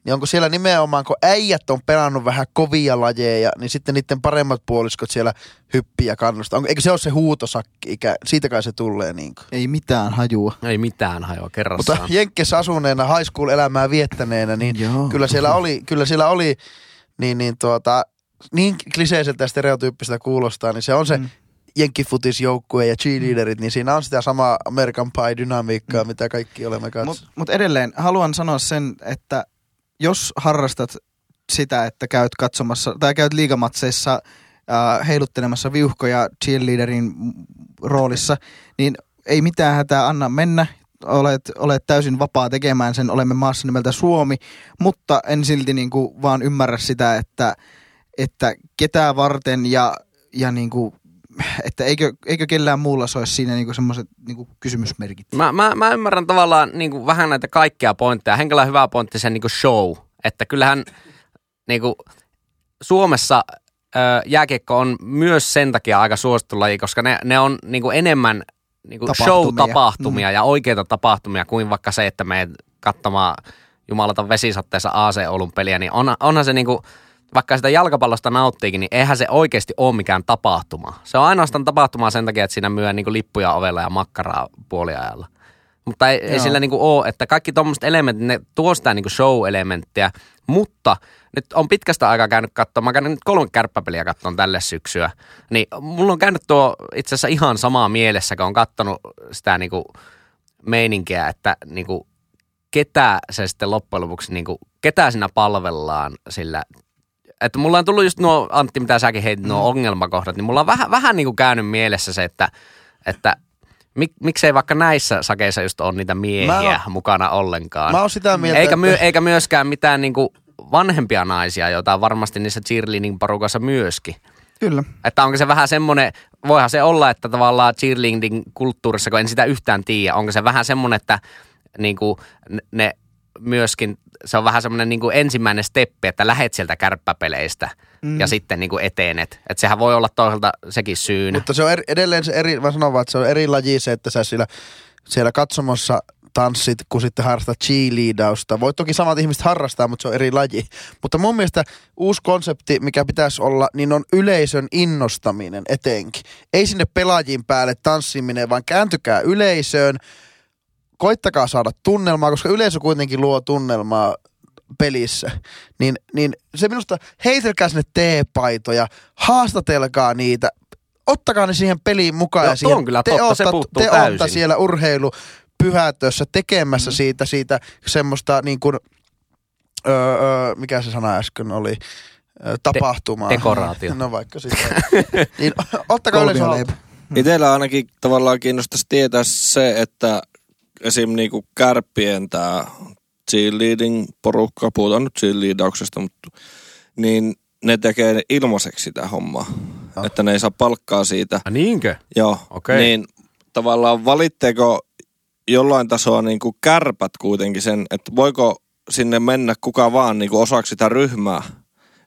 niin onko siellä nimenomaan, kun äijät on pelannut vähän kovia lajeja, niin sitten niiden paremmat puoliskot siellä hyppii ja kannustaa. Onko, eikö se ole se huutosakki ikä? Siitä kai se tulee niin kuin. Ei mitään hajua. Ei mitään hajoa kerrassaan. Mutta Jenkkeissä asuneena, high school elämää viettäneenä, niin Joo. kyllä siellä oli, kyllä siellä oli niin, niin, tuota, niin kliseiseltä ja stereotyyppistä kuulostaa, niin se on se mm. Jenkkifutisjoukkue ja cheerleaderit, niin siinä on sitä samaa American Pie-dynamiikkaa, mm. mitä kaikki olemme katsoneet. Mutta mut edelleen haluan sanoa sen, että jos harrastat sitä, että käyt katsomassa tai käyt liigamatseissa äh, heiluttelemassa viuhkoja cheerleaderin roolissa, niin ei mitään hätää anna mennä. Olet, olet täysin vapaa tekemään sen, olemme maassa nimeltä Suomi, mutta en silti niinku vaan ymmärrä sitä, että, että ketään varten ja, ja niinku, että eikö, eikö kellään muulla se olisi siinä niinku semmoiset niinku kysymysmerkit. Mä, mä, mä ymmärrän tavallaan niin kuin vähän näitä kaikkia pointteja. Henkilö on hyvä pointti sen niin kuin show. Että kyllähän niin kuin Suomessa ö, jääkiekko on myös sen takia aika suosittu laji, koska ne, ne on niin kuin enemmän niin kuin Tapahtumia. show-tapahtumia mm. ja oikeita tapahtumia kuin vaikka se, että menet katsomaan jumalata vesisatteessa AC Oulun peliä, niin on, onhan se niin kuin, vaikka sitä jalkapallosta nauttiikin, niin eihän se oikeasti ole mikään tapahtuma. Se on ainoastaan tapahtuma sen takia, että siinä myy niin kuin lippuja ovella ja makkaraa puoliajalla. Mutta ei, ei sillä niinku ole, että kaikki tuommoiset elementit, ne tuo sitä niinku show-elementtiä, mutta nyt on pitkästä aikaa käynyt katsomaan, mä käynyt nyt kolme kärppäpeliä katsomaan tälle syksyä, niin mulla on käynyt tuo itse asiassa ihan samaa mielessä, kun on katsonut sitä niinku meininkiä, että niinku ketä se sitten loppujen lopuksi, niinku, ketä siinä palvellaan sillä että mulla on tullut just nuo, Antti, mitä säkin heitit, nuo ongelmakohdat, niin mulla on vähän, vähän niin kuin käynyt mielessä se, että, että mik, miksei vaikka näissä sakeissa just ole niitä miehiä Mä mukana ollenkaan. Mä oon sitä mieltä, eikä, my, että- eikä myöskään mitään niin kuin vanhempia naisia, joita on varmasti niissä cheerleading porukassa myöskin. Kyllä. Että onko se vähän semmoinen, voihan se olla, että tavallaan cheerleading kulttuurissa, kun en sitä yhtään tiedä, onko se vähän semmoinen, että niin kuin ne myöskin, se on vähän semmoinen niin ensimmäinen steppi, että lähet sieltä kärppäpeleistä mm. ja sitten niin kuin etenet. Että sehän voi olla toisaalta sekin syynä. Mutta se on eri, edelleen se eri, mä sanon vaan, että se on eri laji se, että sä siellä, siellä katsomossa tanssit, kun sitten harrastat cheerleadausta. Voit toki samat ihmiset harrastaa, mutta se on eri laji. Mutta mun mielestä uusi konsepti, mikä pitäisi olla, niin on yleisön innostaminen etenkin. Ei sinne pelaajien päälle tanssiminen, vaan kääntykää yleisöön. Koittakaa saada tunnelmaa, koska yleisö kuitenkin luo tunnelmaa pelissä, niin, niin se minusta heitelkää sinne teepaitoja, haastatelkaa niitä, ottakaa ne siihen peliin mukaan. Joo, ja siihen, on kyllä te totta, se ootte- puuttuu te täysin. ootte siellä urheilu pyhätössä tekemässä mm. siitä, siitä semmoista niin kuin, öö, öö, mikä se sana äsken oli, öö, tapahtumaa. dekoraatio. No vaikka sitä. niin, ottakaa yleisö Kolmioleipä. Itellä ainakin tavallaan kiinnostaisi tietää se, että esim. Niinku kärppien tämä cheerleading porukka, puhutaan nyt cheerleadauksesta, mutta niin ne tekee ilmaiseksi sitä hommaa. Joo. Että ne ei saa palkkaa siitä. Ah, niinkö? Joo. Okei. Niin tavallaan valitteeko jollain tasoa niin kuin kärpät kuitenkin sen, että voiko sinne mennä kuka vaan niin kuin osaksi sitä ryhmää?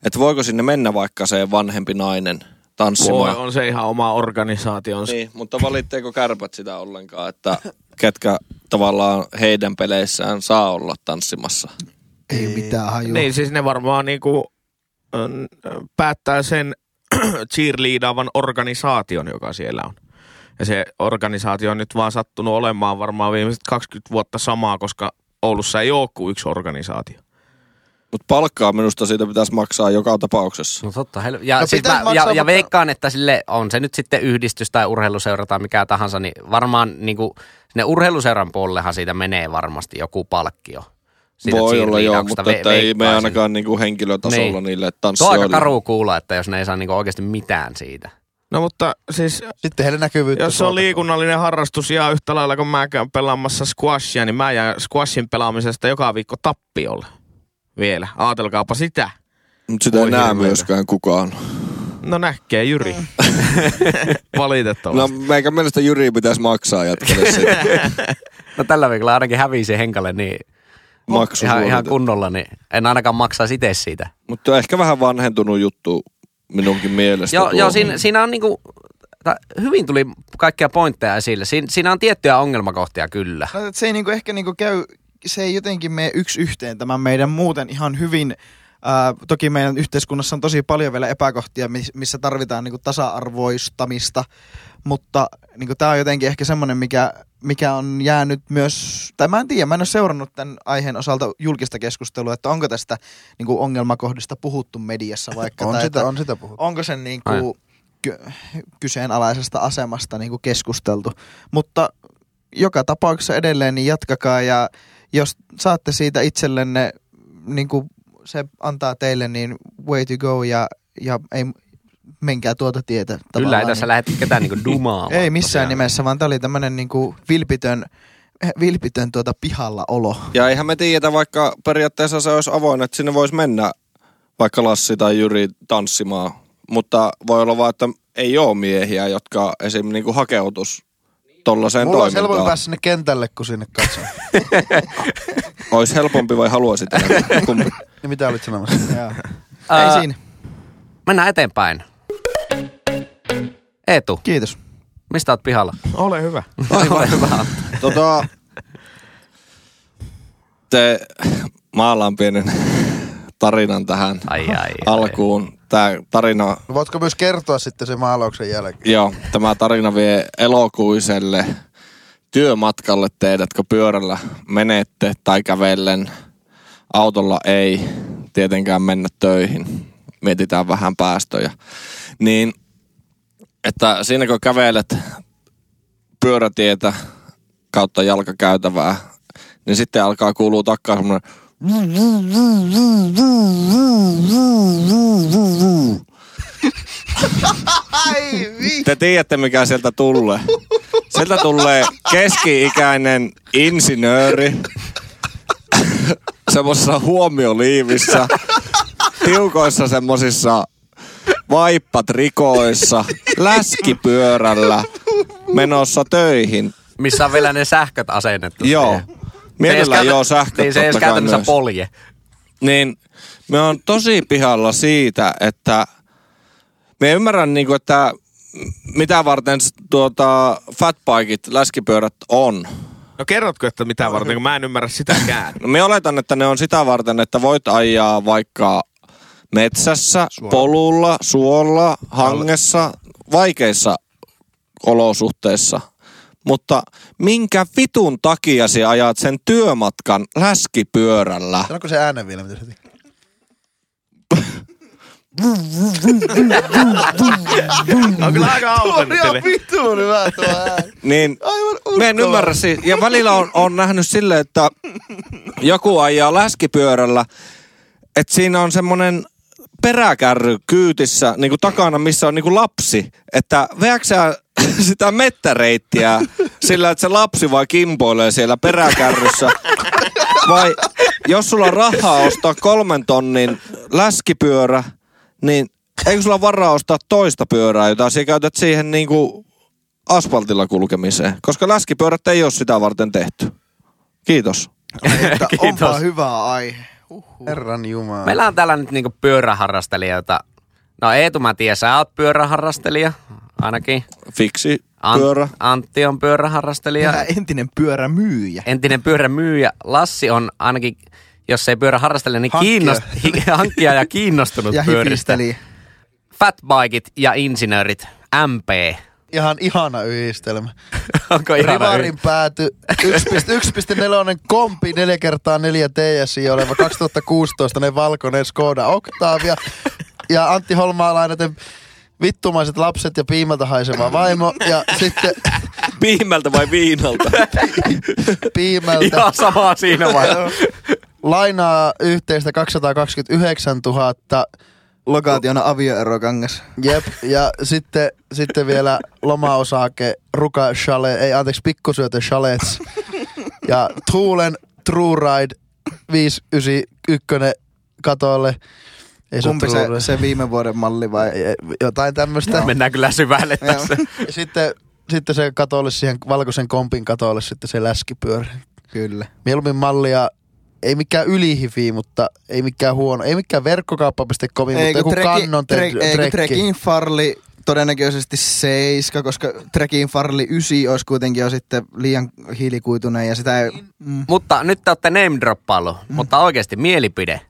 Että voiko sinne mennä vaikka se vanhempi nainen Voi, tanssimaan? on se ihan oma organisaationsa. Niin, mutta valitteeko kärpät sitä ollenkaan, että ketkä tavallaan heidän peleissään saa olla tanssimassa? Ei mitään hajua. Niin, siis ne varmaan niinku, päättää sen cheerleadaavan organisaation, joka siellä on. Ja se organisaatio on nyt vaan sattunut olemaan varmaan viimeiset 20 vuotta samaa, koska Oulussa ei ole kuin yksi organisaatio. Mutta palkkaa minusta siitä pitäisi maksaa joka tapauksessa. No totta. Hel- ja, No siis mä, maksaa, ja, ja mutta- veikkaan, että sille on se nyt sitten yhdistys tai urheiluseura tai mikä tahansa, niin varmaan niin kuin, sinne urheiluseuran puolellehan siitä menee varmasti joku palkkio. Siitä Voi olla joo, mutta Ve- että ei me ainakaan niinku henkilötasolla Niin. niille Se on aika tanssijoille. karu kuulla, että jos ne ei saa niin oikeasti mitään siitä. No mutta siis, Sitten heille näkyvyyttä. jos se on liikunnallinen harrastus ja yhtä lailla kun mä käyn pelaamassa squashia, niin mä jään squashin pelaamisesta joka viikko tappiolle vielä. Aatelkaapa sitä. Mutta sitä ei näe myöskään kukaan. No näkee Jyri. No Valitettavasti. meikä mielestä Jyri pitäisi maksaa sitä No tällä viikolla ainakin hävisi Henkalle niin maksu. ihan, ihan kunnolla, niin en ainakaan maksaa itse siitä. Mutta ehkä vähän vanhentunut juttu minunkin mielestä. Joo, joo siinä, siinä on niinku, ta- hyvin tuli kaikkia pointteja esille. Siin, siinä on tiettyjä ongelmakohtia kyllä. No, se ei niinku ehkä niinku käy, se ei jotenkin mene yksi yhteen tämän meidän muuten ihan hyvin. Ää, toki meidän yhteiskunnassa on tosi paljon vielä epäkohtia, mis- missä tarvitaan niinku tasa-arvoistamista, mutta niinku tämä on jotenkin ehkä semmoinen, mikä, mikä on jäänyt myös, tai mä en tiedä, mä en ole seurannut tämän aiheen osalta julkista keskustelua, että onko tästä niinku ongelmakohdista puhuttu mediassa vaikka. On tai sitä, että on sitä puhuttu. onko sen niin kuin ky- kyseenalaisesta asemasta niin kuin keskusteltu. Mutta joka tapauksessa edelleen niin jatkakaa ja jos saatte siitä itsellenne, niin kuin se antaa teille, niin way to go ja, ja ei menkää tuota tietä. Kyllä ei tavallaan, tässä niin. lähde ketään niinku dumaamaan. Ei missään tosiaan. nimessä, vaan tämä oli tämmöinen niin kuin vilpitön, vilpitön tuota pihalla olo. Ja eihän me tiedetä, vaikka periaatteessa se olisi avoin, että sinne voisi mennä vaikka Lassi tai Jyri tanssimaan. Mutta voi olla vaan, että ei ole miehiä, jotka esim. Niinku hakeutus tollaiseen Mulla olisi helpompi toimintaan. päästä sinne kentälle, kun sinne katsoa. Olisi helpompi vai haluaisit? Kumpi? niin mitä olit sanomassa? Ei siinä. Mennään eteenpäin. Eetu, Kiitos. mistä oot pihalla? Ole hyvä. Ole hyvä. Tota, te maalaan pienen tarinan tähän Ai, ai, ai. alkuun. Tämä tarina No Voitko myös kertoa sitten sen maalauksen jälkeen? Joo, tämä tarina vie elokuiselle työmatkalle teidät, kun pyörällä menette tai kävellen. Autolla ei tietenkään mennä töihin. Mietitään vähän päästöjä. Niin, että siinä kun kävelet pyörätietä kautta jalkakäytävää, niin sitten alkaa kuulua takkaa semmoinen Te tiedätte, mikä sieltä tulee. Sieltä tulee keski-ikäinen insinööri semmoisessa huomioliivissä, tiukoissa semmosissa vaippatrikoissa, läskipyörällä menossa töihin. Missä on vielä ne sähköt asennettu. Joo. siihen. Mielellään joo sähköt Niin se ei edes käytännössä myös. polje. Niin me on tosi pihalla siitä, että me ymmärrän niinku, että mitä varten tuota, fatbikeit, läskipyörät on. No kerrotko, että mitä varten, kun mä en ymmärrä sitäkään. No me oletan, että ne on sitä varten, että voit ajaa vaikka metsässä, polulla, suolla, hangessa, vaikeissa olosuhteissa. Mutta minkä vitun takia sä ajat sen työmatkan läskipyörällä? Sanoko se äänen vielä, mitä se? On kyllä aika vittuun hyvä tuo ääni. Niin Mä en ymmärrä. Ja välillä on, on nähnyt silleen, että joku ajaa läskipyörällä, että siinä on semmoinen peräkärry kyytissä niin kuin takana, missä on niin kuin lapsi. Että veätkö sä sitä mettäreittiä sillä, että se lapsi vai kimpoilee siellä peräkärryssä? Vai jos sulla on rahaa ostaa kolmen tonnin läskipyörä, niin eikö sulla varaa ostaa toista pyörää, jota sä käytät siihen niin kuin asfaltilla kulkemiseen? Koska läskipyörät ei ole sitä varten tehty. Kiitos. Että Kiitos. onpa hyvä aihe. Uhuh. Herran jumala. Meillä on täällä nyt niinku pyöräharrastelijoita. No Eetu, mä tiedän, sä oot pyöräharrastelija ainakin. Fiksi Ant- pyörä. Antti on pyöräharrastelija. Ja entinen pyörämyyjä. Entinen pyörämyyjä. Lassi on ainakin, jos ei pyöräharrastelija, niin Hankkija. kiinnost, hankkija ja kiinnostunut Ja pyöristä. Fatbikit ja insinöörit. MP. Ihan ihana yhdistelmä. Onko ihana Rivarin pääty 1.4 kompi 4 kertaa 4 TSI oleva 2016 ne valkoinen Skoda Octavia. Ja Antti Holmaalainen vittumaiset lapset ja piimalta haiseva vaimo. Ja sitten Piimältä vai viinalta? piimalta Ihan samaa siinä vaiheessa. lainaa yhteistä 229 000. Lokaationa avioerokangas. Jep, ja sitten, sitten vielä lomaosake Ruka Chalet, ei anteeksi, pikkusyöte Chalets. Ja Tuulen True Ride 591 katolle. Ei Kumpi se, se viime vuoden malli vai? Jotain tämmöistä. Mennään kyllä syvälle tässä. Ja sitten, sitten se katolle siihen valkoisen kompin katolle sitten se läskipyörä. Kyllä. Mieluummin mallia, ei mikään ylihifi, mutta ei mikään huono. Ei mikään verkkokauppa.com, mutta joku kannon te- trek, eikö trekki. Trekin Farli todennäköisesti 7, koska Trekin Farli 9 olisi kuitenkin jo sitten liian hiilikuitunen ja sitä ei... Mm. Mutta nyt te olette name droppaillut, mm. mutta oikeasti mielipide.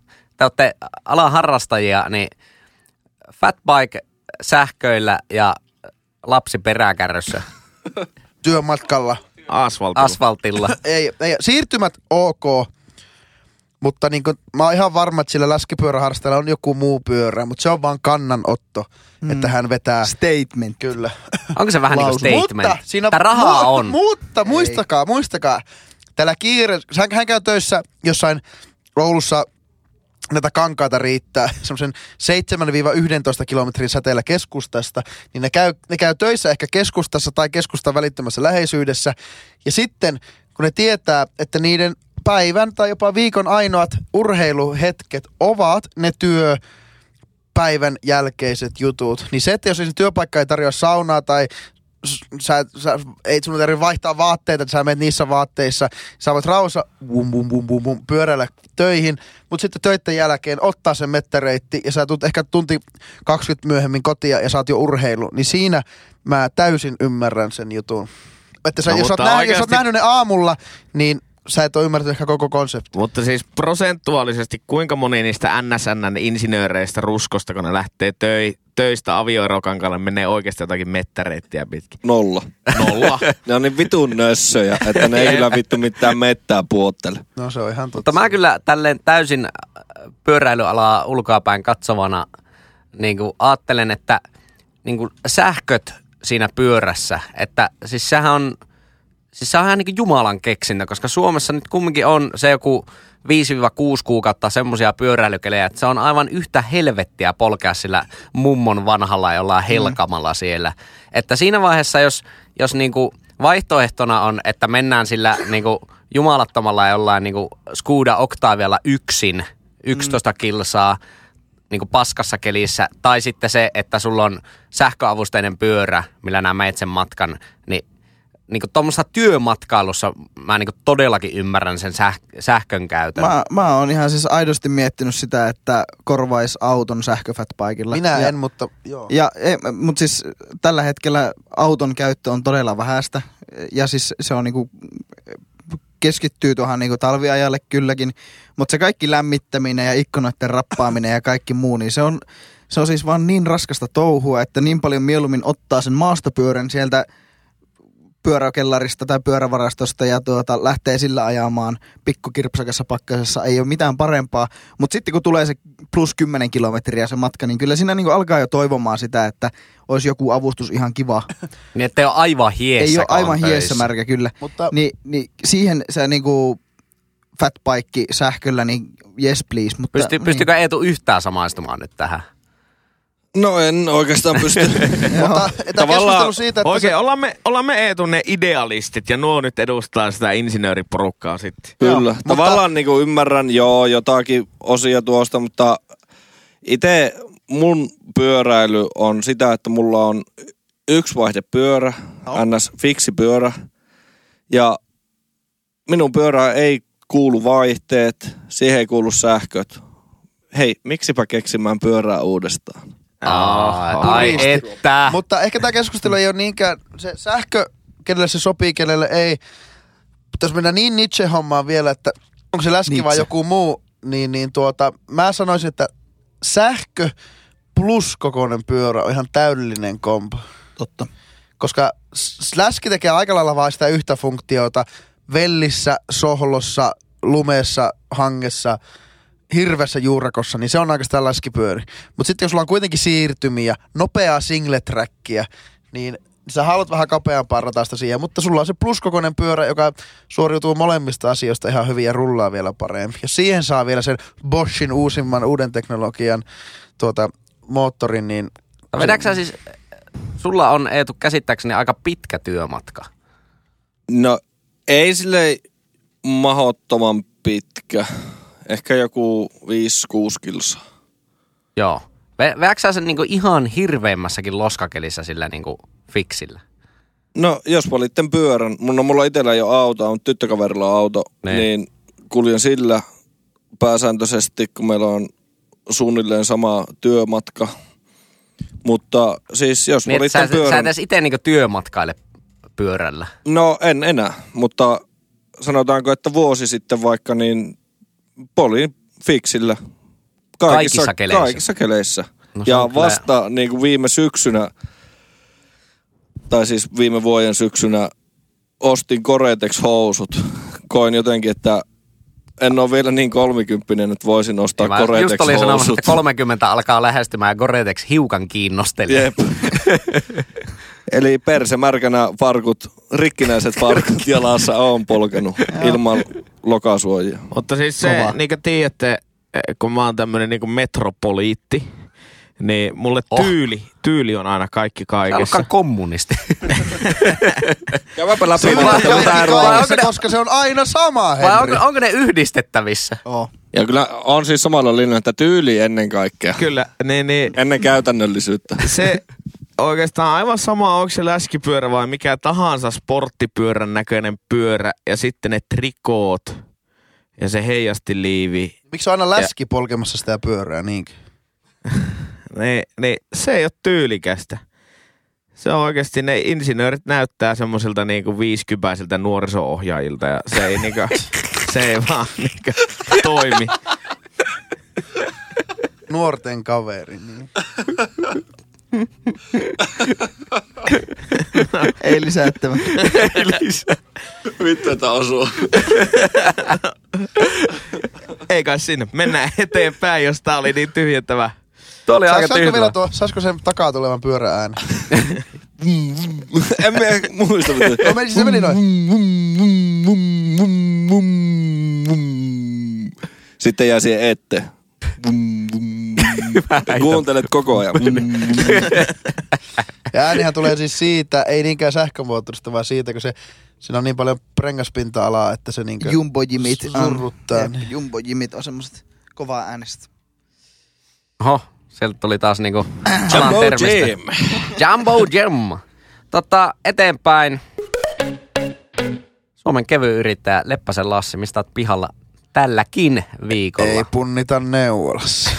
Te olette alan harrastajia, niin fatbike sähköillä ja lapsi peräkärryssä Työmatkalla. Asfaltilla. asfaltilla. ei, ei, siirtymät ok, mutta niin kuin, mä oon ihan varma, että sillä läskipyöräharrastajalla on joku muu pyörä, mutta se on vaan kannanotto, mm. että hän vetää. Statement. Kyllä. Onko se vähän niin kuin statement? Mutta, siinä Tää rahaa on. Mutta muistakaa, muistakaa. Tällä kiire, hän, hän käy töissä jossain Oulussa näitä kankaita riittää semmoisen 7-11 kilometrin säteellä keskustasta, niin ne käy, ne käy töissä ehkä keskustassa tai keskustan välittömässä läheisyydessä. Ja sitten, kun ne tietää, että niiden päivän tai jopa viikon ainoat urheiluhetket ovat ne työ, päivän jälkeiset jutut, niin se, että jos työpaikka ei tarjoa saunaa tai sä, sä, ei sun tarvitse vaihtaa vaatteita, että sä menet niissä vaatteissa, sä voit rauhassa bum, bum, bum, bum, bum, pyöräillä töihin, mutta sitten töiden jälkeen ottaa sen mettäreitti ja sä tulet ehkä tunti 20 myöhemmin kotia ja saat jo urheilu, niin siinä mä täysin ymmärrän sen jutun. Että sä, No, jos, sä oot nähnyt, jos sä oot oikeasti- nähnyt ne aamulla, niin sä et ole ymmärtänyt ehkä koko konsepti. Mutta siis prosentuaalisesti kuinka moni niistä NSNn insinööreistä ruskosta, kun ne lähtee töi, töistä avioerokankalle, menee oikeasti jotakin mettäreittiä pitkin? Nolla. Nolla. Ne on niin vitun nössöjä, että ne ei kyllä vittu mitään mettää puottele. No se on ihan totta. Mutta mä kyllä tälleen täysin äh, pyöräilyalaa ulkoapäin katsovana niin kuin ajattelen, että niin kuin sähköt siinä pyörässä, että siis sehän on, siis se on ihan niin kuin Jumalan keksintö, koska Suomessa nyt kumminkin on se joku 5-6 kuukautta semmoisia pyöräilykelejä, että se on aivan yhtä helvettiä polkea sillä mummon vanhalla jollain helkamalla siellä. Että siinä vaiheessa, jos, jos niinku vaihtoehtona on, että mennään sillä niinku jumalattomalla jollain niinku Skoda Octavialla yksin 11 kilsaa niinku paskassa kelissä, tai sitten se, että sulla on sähköavusteinen pyörä, millä nämä sen matkan, niin niinku tuommoisessa työmatkailussa mä niinku todellakin ymmärrän sen säh- sähkön käytön. Mä, mä oon ihan siis aidosti miettinyt sitä, että korvais auton sähköfatbikeilla. Minä ja, en, mutta joo. Ja, mutta siis tällä hetkellä auton käyttö on todella vähäistä ja siis se on niinku, keskittyy tuohon niinku talviajalle kylläkin, mutta se kaikki lämmittäminen ja ikkunoiden rappaaminen ja kaikki muu, niin se on, se on siis vaan niin raskasta touhua, että niin paljon mieluummin ottaa sen maastopyörän sieltä pyöräkellarista tai pyörävarastosta ja tuota, lähtee sillä ajamaan pikkukirpsakassa pakkasessa, ei ole mitään parempaa. Mutta sitten kun tulee se plus 10 kilometriä se matka, niin kyllä siinä niinku alkaa jo toivomaan sitä, että olisi joku avustus ihan kiva. Niin ettei ole aivan hiessä, ei ole aivan töissä. hiessä märkä kyllä. Mutta Ni, niin siihen se niinku fatbike sähköllä, niin yes please. Mutta, Pysty, niin. pystykö Eetu yhtään samaistumaan nyt tähän? No en oikeastaan pysty. Mutta Tavallaan siitä, että Oikein, se, ollaan me, ollaan me Eetu ne idealistit ja nuo nyt edustaa sitä insinööriporukkaa sitten. Kyllä. Joo, Joo, mutta- Tavallaan niin kuin ymmärrän jo jotakin osia tuosta, mutta itse mun pyöräily on sitä, että mulla on yksi vaihdepyörä, no. ns. fiksi pyörä. Ja minun pyörää ei kuulu vaihteet, siihen ei kuulu sähköt. Hei, miksipä keksimään pyörää uudestaan? Ai, ai että. Mutta ehkä tämä keskustelu ei ole niinkään, se sähkö, kenelle se sopii, kenelle ei. Pitäisi mennä niin Nietzsche-hommaan vielä, että onko se läski vai Nietzsche. joku muu, niin, niin tuota, mä sanoisin, että sähkö plus kokoinen pyörä on ihan täydellinen kombo. Totta. Koska läski tekee aika lailla vaan sitä yhtä funktiota vellissä, sohlossa, lumessa, hangessa, hirvessä juurakossa, niin se on oikeastaan läskipyöri. Mutta sitten jos sulla on kuitenkin siirtymiä, nopeaa singlet-trackia, niin sä haluat vähän kapeampaa ratasta siihen, mutta sulla on se pluskokoinen pyörä, joka suoriutuu molemmista asioista ihan hyvin ja rullaa vielä paremmin. Ja siihen saa vielä sen Boschin uusimman uuden teknologian tuota, moottorin, niin Vedätkö sä siis, sulla on Eetu käsittääkseni aika pitkä työmatka. No ei sille mahottoman pitkä. Ehkä joku 5-6 kilsaa. Joo. Ve- Vedätkö sä sen niinku ihan hirveimmässäkin loskakelissä sillä niinku fiksillä? No jos valitten pyörän, mun on mulla itsellä jo auto, on tyttökaverilla on auto, Niin. niin. niin kuljen sillä pääsääntöisesti, kun meillä on suunnilleen sama työmatka. Mutta siis jos Niin, sä, valitten sä pyörän... et edes itse niinku työmatkaile pyörällä. No en enää, mutta sanotaanko, että vuosi sitten vaikka niin polin fiksillä. Kaikissa keleissä? Kaikissa keleissä. No ja kyllä- vasta niin kuin viime syksynä, tai siis viime vuoden syksynä, ostin Coretex-housut. Koin jotenkin, että en ole vielä niin kolmikymppinen, että voisin ostaa Mä just olin sanomassa, Coretex-housut. että 30 alkaa lähestymään ja Goretex hiukan kiinnosteli. Jep. Eli persemärkänä farkut, rikkinäiset farkut jalassa on polkenut ilman lokasuojia. Mutta siis se, Kova. niin kuin tiedätte, eh, kun mä oon tämmönen niin metropoliitti, niin mulle Oh. tyyli, tyyli on aina kaikki kaikessa. Alkaa kommunisti. Käymäpä läpi, Se ne- koska se on aina sama, Vai onko, onko ne yhdistettävissä? Oo. Ja kyllä on siis samalla linjalla, että tyyli ennen kaikkea. Kyllä, niin, niin Ennen käytännöllisyyttä. se oikeastaan aivan sama, onko se läskipyörä vai mikä tahansa sporttipyörän näköinen pyörä ja sitten ne trikoot ja se heijastiliivi. Miksi on aina läski polkemassa sitä pyörää niinkin? Niin, niin se ei ole tyylikästä. Se on oikeasti, ne insinöörit näyttää semmoisilta niinku viisikypäisiltä nuoriso-ohjaajilta ja se ei, niinku, se ei vaan niinku toimi. Nuorten kaveri. Niin. Ei lisättävä. Vittu, että osuu. Ei kai sinne. Mennään eteenpäin, jos tää oli niin tyhjentävä. Tuo oli aika Saisiko vielä tuo, saisiko sen takaa tulevan pyörä ääni? en mä muista. mitä- No meni, se meni noin. Sitten jää siihen ette. Kuuntelet koko ajan. Ja äänihän tulee siis siitä, ei niinkään sähkömoottorista, vaan siitä, kun se, siinä on niin paljon prengaspinta-alaa, että se niinkö Jumbo-jimit. surruttaa. Jep, Jumbo-jimit on semmoset kovaa äänestä. Oho, sieltä tuli taas niinku alan Jumbo. Jim. Jumbo Jam. Tota, eteenpäin. Suomen kevy yrittäjä Leppäsen Lassi, mistä oot pihalla tälläkin viikolla. Ei punnita neuvolassa.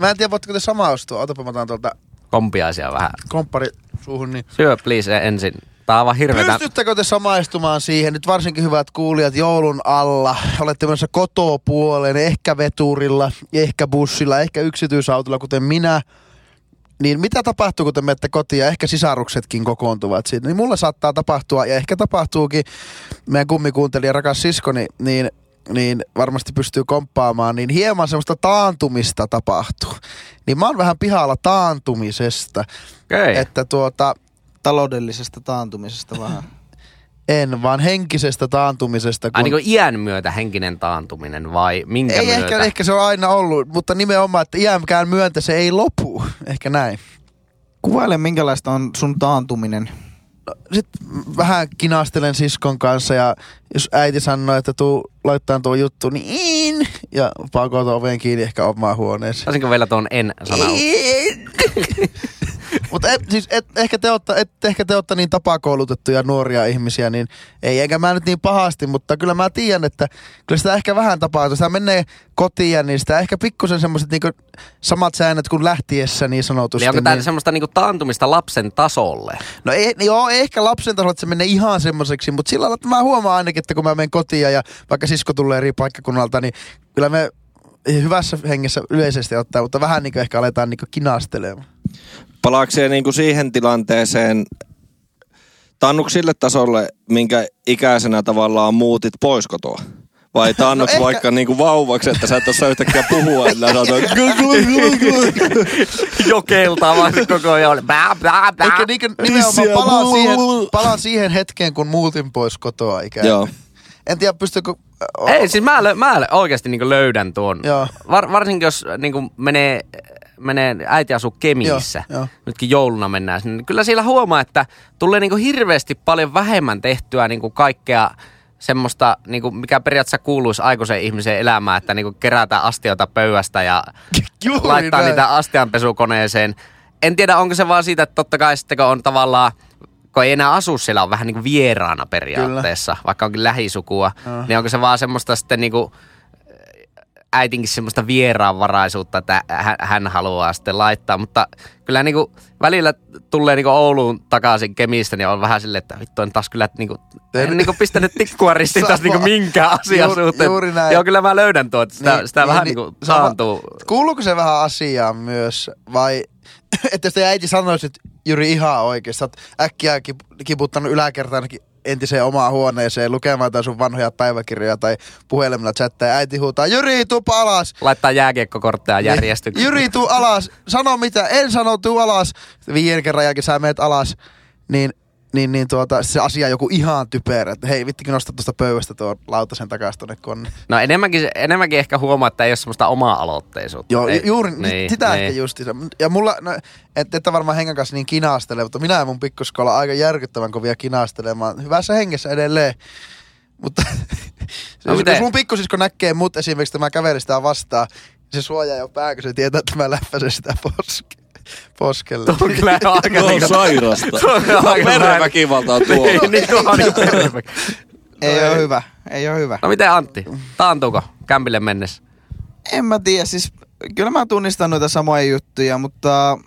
Mä en tiedä, voitteko te samaistua. Otapa mä otan tuolta Kompiaisia vähän. komppari suuhun, niin Syö please ensin. Tää on aivan hirveetä. Pystyttekö te samaistumaan siihen, nyt varsinkin hyvät kuulijat, joulun alla, olette menossa kotopuoleen, ehkä veturilla, ehkä bussilla, ehkä yksityisautolla, kuten minä, niin mitä tapahtuu, kun te menette kotiin ja ehkä sisaruksetkin kokoontuvat siitä, niin mulla saattaa tapahtua ja ehkä tapahtuukin, meidän kummikuuntelija rakas siskoni, niin niin varmasti pystyy komppaamaan, niin hieman semmoista taantumista tapahtuu. Niin mä oon vähän pihalla taantumisesta, Okei. että tuota, Taloudellisesta taantumisesta vähän. En, vaan henkisestä taantumisesta. Ai niin kuin iän myötä henkinen taantuminen vai minkä ei myötä? ehkä, ehkä se on aina ollut, mutta nimenomaan, että iänkään myöntä se ei lopu. Ehkä näin. Kuvaile, minkälaista on sun taantuminen. Sitten vähän kinastelen siskon kanssa ja jos äiti sanoo, että tuu laittaa tuo juttu, niin ja pakotan oven kiinni ehkä omaan huoneeseen. Saisinko vielä tuon en sana? Mutta siis et, ehkä, te ootte, et, ehkä te ootte niin tapakoulutettuja nuoria ihmisiä, niin ei, eikä mä nyt niin pahasti, mutta kyllä mä tiedän, että kyllä sitä ehkä vähän tapahtuu. Sitä menee kotiin, niin sitä ehkä pikkusen semmoiset niinku samat säännöt kuin lähtiessä niin sanotusti. Eli onko tämä niin, semmoista niinku taantumista lapsen tasolle? No ei, joo, ei ehkä lapsen tasolla, että se menee ihan semmoiseksi, mutta sillä lailla, että mä huomaan ainakin, että kun mä menen kotiin ja vaikka sisko tulee eri paikkakunnalta, niin kyllä me hyvässä hengessä yleisesti ottaa, mutta vähän niin kuin ehkä aletaan niin kuin kinastelemaan. Palaako se niinku siihen tilanteeseen, taannuks sille tasolle, minkä ikäisenä tavallaan muutit pois kotoa? Vai taannuks No ehkä- vaikka niinku vauvaksi, että sä et osaa yhtäkkiä puhua, että sä sanoit, Jokeltaa vaan se koko ajan. Bää, bää, bää. Eikä niin nimenomaan palaan siihen, palaan siihen hetkeen, kun muutin pois kotoa ikään. Joo. En tiedä, pystykö... Ei, siis mä, lö, mä oikeasti niinku löydän tuon. Joo. Var, varsinkin jos niinku menee, menee, äiti asuu Kemissä, Joo, joo. nytkin jouluna mennään sinne, niin kyllä siellä huomaa, että tulee niinku hirveästi paljon vähemmän tehtyä niinku kaikkea semmoista, niinku, mikä periaatteessa kuuluisi aikuisen ihmisen elämään, että niinku kerätään astioita pöydästä ja Juuri laittaa näin. niitä astianpesukoneeseen. En tiedä, onko se vaan siitä, että totta kai sitten kun on tavallaan, kun ei enää asu siellä, on vähän niin kuin vieraana periaatteessa, Kyllä. vaikka onkin lähisukua, Joo. niin onko se vaan semmoista sitten niin kuin äitinkin semmoista vieraanvaraisuutta, että hän, haluaa sitten laittaa, mutta kyllä niin kuin välillä tulee niin kuin Ouluun takaisin Kemistä, niin on vähän silleen, että vittu on taas kyllä, että niin kuin, en niin kuin pistänyt tikkua ristiin taas niin kuin minkään asian Juuri- suhteen. juuri näin. Joo, kyllä mä löydän tuon, että sitä, Niin, sitä niin, vähän niin, niin kuin saantuu. Kuuluuko se vähän asiaan myös, vai että jos äiti sanoisi nyt Jyri ihan oikein, sä äkkiä kip- kiputtanut yläkertaankin entiseen omaan huoneeseen lukemaan jotain sun vanhoja päiväkirjoja tai puhelimella chattaa ja äiti huutaa, Jyri, tuupa alas! Laittaa jääkiekkokortteja järjestykseen. Jyri, tuu alas! Sano mitä, en sano, tuu alas! Viiden kerran jälkeen sä meet alas, niin niin, niin tuota, se asia on joku ihan typerä, että hei vittikin nosta tuosta pöydästä tuon lautasen takaisin tuonne konne. No enemmänkin, enemmänkin ehkä huomaa, että ei ole semmoista omaa aloitteisuutta. Joo, ei, ju- juuri niin, sitä ehkä justiinsa. Ja mulla, no, et, varmaan hengen kanssa niin kinastele, mutta minä ja mun pikkusko ollaan aika järkyttävän kovia kinastelemaan. Hyvässä hengessä edelleen. Mutta No jos, miten? jos mun pikkusisko näkee mut esimerkiksi, että mä kävelin sitä vastaan, se suojaa jo pää, kun se tietää, että mä läppäsen sitä poske, poskelle. Tuo on kyllä aika Tuo on sairasta. Tuo on aika Perheväkivalta on tuo. Niin, niin tuo on niinku perhe- Ei ole hyvä, ei ole hyvä. No miten Antti? Taantuuko kämpille mennessä? En mä tiedä, siis kyllä mä tunnistan noita samoja juttuja, mutta,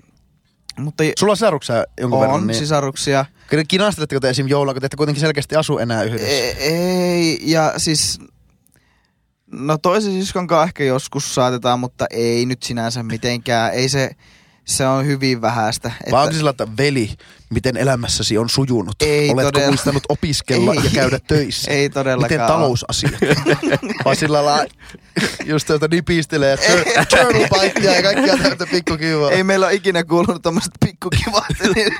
mutta Sulla on sisaruksia jonkun on verran, niin sisaruksia. Kyllä kinasteletteko te esim. jouluna, kun te ette kuitenkin selkeästi asu enää yhdessä? Ei, ei, ja siis... No toisen siskon kanssa ehkä joskus saatetaan, mutta ei nyt sinänsä mitenkään. Ei se, se on hyvin vähäistä. Onko se sillä, että veli, miten elämässäsi on sujunut? Ei Oletko todella. muistanut opiskella Ei. ja käydä töissä? Ei todellakaan Miten talousasiat? Vai sillä lailla just tuota nipistelee ja tur- turtle bitea ja kaikkia täytä pikkukivaa. Ei meillä ole ikinä kuulunut tommoset pikkukivat. niin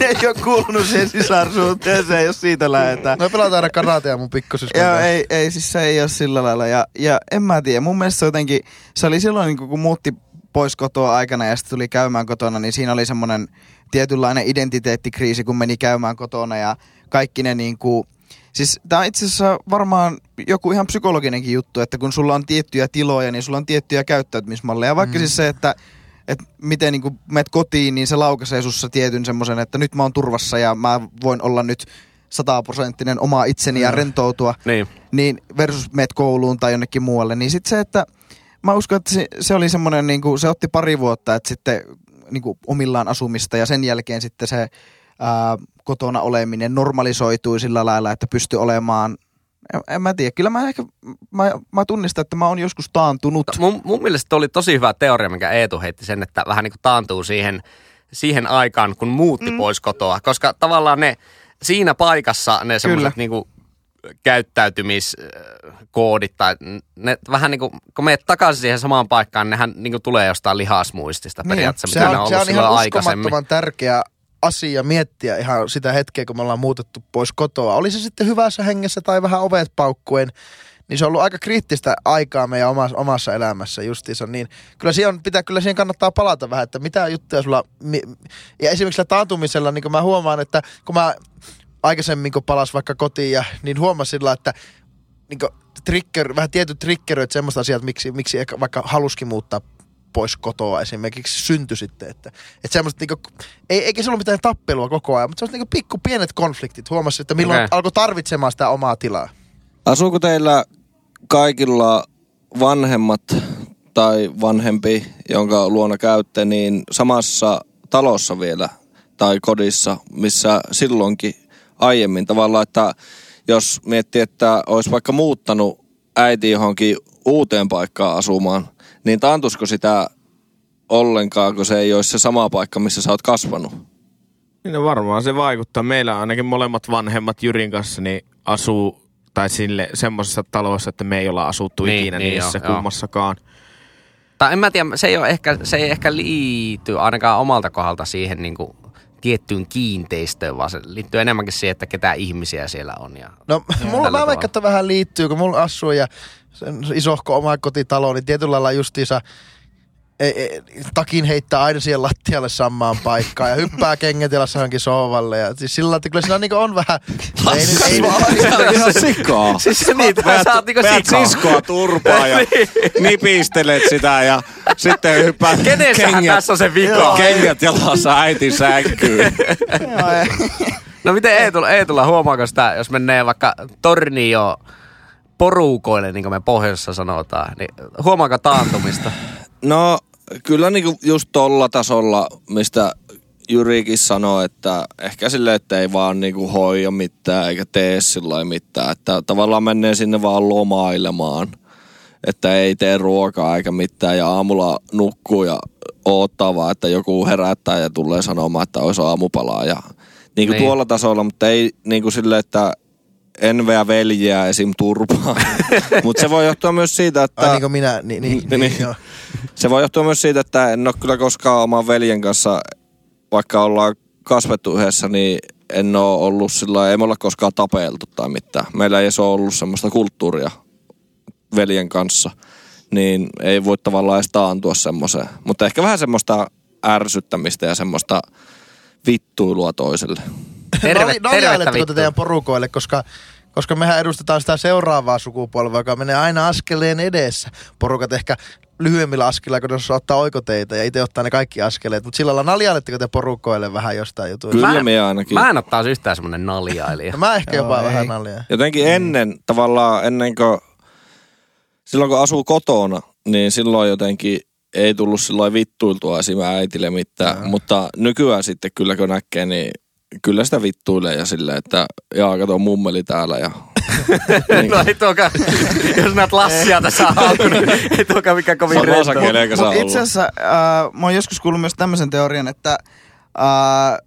ne ei ole kuulunut siihen sisarsuhteeseen, jos siitä lähdetään. No pelataan aina karatea mun pikkusiskon Joo, ei, ei, siis se ei ole sillä lailla. Ja, ja en mä tiedä, mun mielestä se jotenkin, se oli silloin niin kun muutti pois kotoa aikana ja sitten tuli käymään kotona, niin siinä oli semmoinen tietynlainen identiteettikriisi, kun meni käymään kotona ja kaikki ne niin kuin, Siis tämä on itse asiassa varmaan joku ihan psykologinenkin juttu, että kun sulla on tiettyjä tiloja, niin sulla on tiettyjä käyttäytymismalleja. Vaikka mm. siis se, että, että miten niin menet kotiin, niin se laukaisee sussa tietyn semmoisen, että nyt mä oon turvassa ja mä voin olla nyt sataprosenttinen oma itseni ja rentoutua Niin. niin versus meet kouluun tai jonnekin muualle, niin sitten se, että mä uskon, että se, se oli semmoinen, niin kuin, se otti pari vuotta, että sitten niin kuin omillaan asumista ja sen jälkeen sitten se ää, kotona oleminen normalisoitui sillä lailla, että pystyi olemaan, en, en mä tiedä, kyllä mä ehkä, mä, mä tunnistan, että mä oon joskus taantunut. Mun, mun mielestä oli tosi hyvä teoria, mikä Eetu heitti sen, että vähän niin kuin taantuu siihen, siihen aikaan, kun muutti mm. pois kotoa. Koska tavallaan ne siinä paikassa ne semmoiset niin kuin käyttäytymiskoodit tai ne vähän niin kuin, kun menet takaisin siihen samaan paikkaan, nehän niin kuin tulee jostain lihasmuistista periaatteessa, se mitä on, on se ollut on silloin ihan uskomattoman tärkeä asia miettiä ihan sitä hetkeä, kun me ollaan muutettu pois kotoa. Oli se sitten hyvässä hengessä tai vähän ovet paukkuen, niin se on ollut aika kriittistä aikaa meidän omassa, omassa elämässä justiinsa. Niin kyllä siihen, pitää, kyllä siihen kannattaa palata vähän, että mitä juttuja sulla... Ja esimerkiksi taantumisella, niin kuin mä huomaan, että kun mä aikaisemmin kun palas vaikka kotiin, ja, niin huomasin sillä, että niin trigger, vähän tietyt triggeröit semmoista asiat, miksi, miksi ehkä vaikka haluskin muuttaa pois kotoa esimerkiksi syntyi sitten. Että, että semmoista niinku, ei, eikä se ollut mitään tappelua koko ajan, mutta semmoista niinku pikku pienet konfliktit. Huomasi, että milloin okay. alkoi tarvitsemaan sitä omaa tilaa. Asuuko teillä kaikilla vanhemmat tai vanhempi, jonka luona käytte, niin samassa talossa vielä tai kodissa, missä silloinkin aiemmin tavallaan, että jos miettii, että olisi vaikka muuttanut äiti johonkin uuteen paikkaan asumaan, niin taantuisiko sitä ollenkaan, kun se ei olisi se sama paikka, missä sä oot kasvanut? Niin no varmaan se vaikuttaa. Meillä ainakin molemmat vanhemmat Jyrin kanssa niin asuu tai sille semmoisessa talossa, että me ei olla asuttu Niin, ikinä niin niissä joo, joo. kummassakaan. Tai en mä tiedä, se ei, ole ehkä, se ei ehkä liity ainakaan omalta kohdalta siihen niin kuin tiettyyn kiinteistöön, vaan se liittyy enemmänkin siihen, että ketä ihmisiä siellä on. Ja No mulla mä vaikka että vähän liittyy, kun mulla asuu ja sen isohko oma kotitalo, niin tietyllä lailla justiinsa ei, takin heittää aina siihen lattialle samaan paikkaan ja hyppää kengätilassa johonkin sohvalle. Ja siis sillä että kyllä siinä niin on vähän... ei, nyt- ei, ei, Ihan sikaa. Siis niitä sä oot niinku sikaa. siskoa turpaa ja nipistelet sitä ja sitten hyppäät Kenessähän tässä on se vika? kengät jalassa. Joo, ei. No miten Eetulla, Eetulla huomaako sitä, jos menee vaikka Tornio porukoille, niin kuin me pohjoisessa sanotaan, niin huomaako taantumista? No kyllä niinku just tolla tasolla, mistä Jyrikin sanoi, että ehkä silleen, että ei vaan niinku hoida mitään eikä tee sillä mitään. Että tavallaan menee sinne vaan lomailemaan. Että ei tee ruokaa eikä mitään ja aamulla nukkuu ja odottaa vaan, että joku herättää ja tulee sanomaan, että olisi aamupalaa. Ja niinku Niin. niin. tuolla tasolla, mutta ei niinku silleen, että enveä veljeä esim. turpaa. mutta se voi johtua myös siitä, että... ai niin kuin minä, niin, niin, niin, Niin. joo. Se voi johtua myös siitä, että en ole kyllä koskaan oman veljen kanssa, vaikka ollaan kasvettu yhdessä, niin en ole ollut sillä ei me olla koskaan tapeltu tai mitään. Meillä ei ole ollut semmoista kulttuuria veljen kanssa, niin ei voi tavallaan edes taantua semmoiseen. Mutta ehkä vähän semmoista ärsyttämistä ja semmoista vittuilua toiselle. Terve, Noli- tervettä vittu. teidän porukoille, koska, koska mehän edustetaan sitä seuraavaa sukupolvea, joka menee aina askeleen edessä. Porukat ehkä lyhyemmillä askelilla, kun osaa ottaa oikoteita ja itse ottaa ne kaikki askeleet. Mutta sillä lailla naljailetteko te porukoille vähän jostain jutuista? Kyllä Mä- minä ainakin. Mä en ole taas yhtään semmonen naljailija. No mä ehkä Joo, jopa ei. vähän naljaa. Jotenkin ennen, tavallaan ennen kuin, silloin kun asuu kotona, niin silloin jotenkin ei tullut silloin vittuiltua esim. äitille mitään. Mutta nykyään sitten kyllä kun näkee, niin kyllä sitä vittuilee ja silleen, että jaa, kato mummeli täällä ja... niin, No ei tuokaan, jos näet Lassia tässä auki, niin ei tuokaan mikään kovin eikä saa Mutta itse asiassa äh, mä oon joskus kuullut myös tämmöisen teorian, että äh,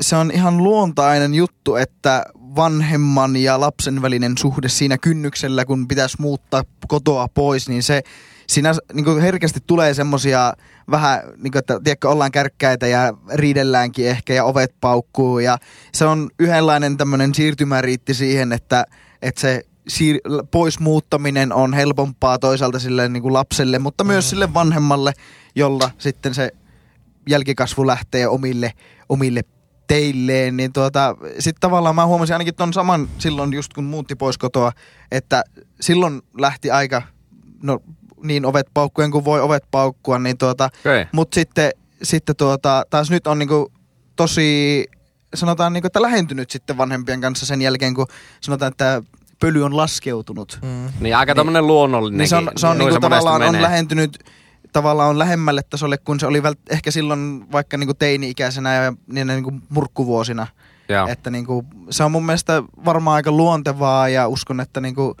se on ihan luontainen juttu, että vanhemman ja lapsen välinen suhde siinä kynnyksellä, kun pitäisi muuttaa kotoa pois, niin se siinä niin herkästi tulee semmosia vähän, niin kuin, että tiedätkö, ollaan kärkkäitä ja riidelläänkin ehkä ja ovet paukkuu ja se on yhdenlainen tämmöinen siirtymäriitti siihen, että, että se siir- pois muuttaminen on helpompaa toisaalta sille niin kuin lapselle, mutta myös sille vanhemmalle, jolla sitten se jälkikasvu lähtee omille, omille teilleen, niin tuota, sitten tavallaan mä huomasin ainakin ton saman silloin just kun muutti pois kotoa, että silloin lähti aika, no niin ovet paukkuen kuin voi ovet paukkua, niin tuota, Okei. mutta sitten, sitten tuota, taas nyt on niinku tosi, sanotaan niinku, että lähentynyt sitten vanhempien kanssa sen jälkeen, kun sanotaan, että pöly on laskeutunut. Mm. Niin aika tämmönen luonnollinen. Niin se on, se on niinku tavallaan on lähentynyt tavallaan on lähemmälle tasolle, kun se oli vält, ehkä silloin vaikka niinku teini-ikäisenä ja niin niinku murkkuvuosina. Joo. Että niinku, se on mun mielestä varmaan aika luontevaa ja uskon, että niinku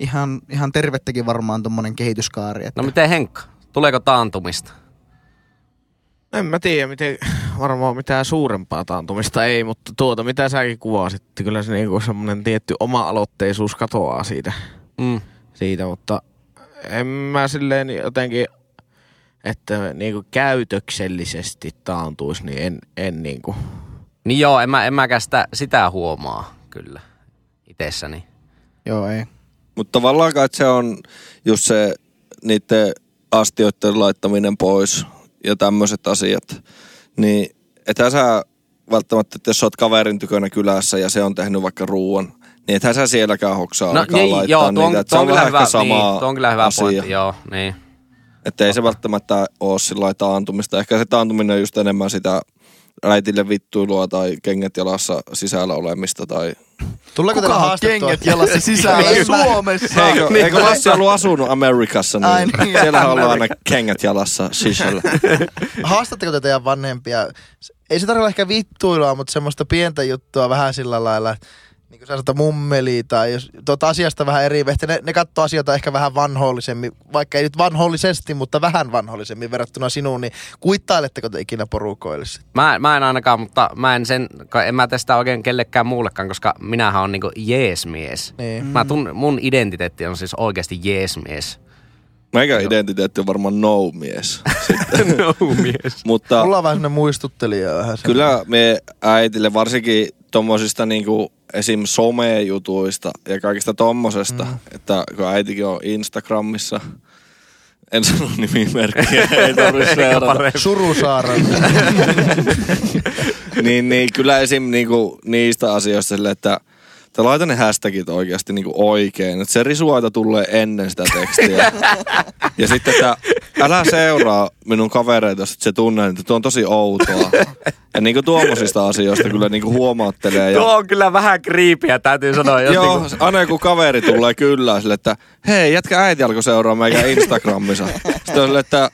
ihan, ihan tervettäkin varmaan tommonen kehityskaari. Että No miten Henkka? Tuleeko taantumista? En mä tiedä, miten, varmaan mitään suurempaa taantumista ei, mutta tuota mitä säkin kuvasit, että kyllä se niinku semmoinen tietty oma-aloitteisuus katoaa siitä, Mm. siitä, mutta en mä silleen jotenkin, että niinku käytöksellisesti taantuisi, niin en, en niinku. Niin joo, en, mä, en mäkään sitä, sitä huomaa kyllä itsessäni. Joo, ei. Mutta tavallaan kai se on just se niiden astioiden laittaminen pois ja tämmöiset asiat. Niin ethän sä välttämättä, että jos sä oot kaverin tykönä kylässä ja se on tehnyt vaikka ruuan, niin ethän sä sielläkään hoksaa No alkaa niin, laittaa joo, niitä. On se on kyllä vähän hyvä, sama niin, on kyllä hyvä asia. pointti, joo, niin. Että ei se välttämättä ole sillä taantumista. Ehkä se taantuminen on just enemmän sitä äitille vittuilua tai kengät jalassa sisällä olemista tai... Tuleeko teillä Kuka on haastettua? kengät jalassa sisällä Ei, mä- Suomessa? Eikö, eikö Lassi ollut asunut Amerikassa, niin, Ai niin, siellähän ollaan aina kengät jalassa sisällä. Haastatteko te teidän vanhempia? Ei se tarvitse ehkä vittuilua, mutta semmoista pientä juttua vähän sillä lailla, että niin kuin sanotaan mummeli tai jos tuota asiasta vähän eri, että ne, ne katsoo asioita ehkä vähän vanhollisemmin, vaikka ei nyt vanhollisesti, mutta vähän vanhollisemmin verrattuna sinuun, niin kuittailetteko te ikinä porukoille? Mä, mä en ainakaan, mutta mä en sen, en mä tästä oikein kellekään muullekaan, koska minähän on niinku jeesmies. Niin. Mä tun, mun identiteetti on siis oikeasti jeesmies. Meikä identiteetti on varmaan no-mies. no mies. Mutta Mulla on vähän muistuttelija vähän. kyllä me äitille varsinkin tommosista niinku esim. some-jutuista ja kaikista tommosesta, mm. että kun äitikin on Instagramissa, en sano nimimerkkiä, ei tarvitse seurata. Surusaaran. niin, niin kyllä esim. Niinku niistä asioista sille, että että laita ne hashtagit oikeasti niinku oikein. Että se risuaita tulee ennen sitä tekstiä. ja sitten, että älä seuraa minun kavereita, jos se tunne, että tuo on tosi outoa. Ja niinku tuommoisista asioista kyllä niinku huomaattelee. Ja, Tuo on kyllä vähän kriipiä, täytyy sanoa. Jos Joo, niinku, aina joku kaveri tulee kyllä sille, että hei, jätkä äiti alkoi seuraa meikä Instagramissa. Sitten on sille, että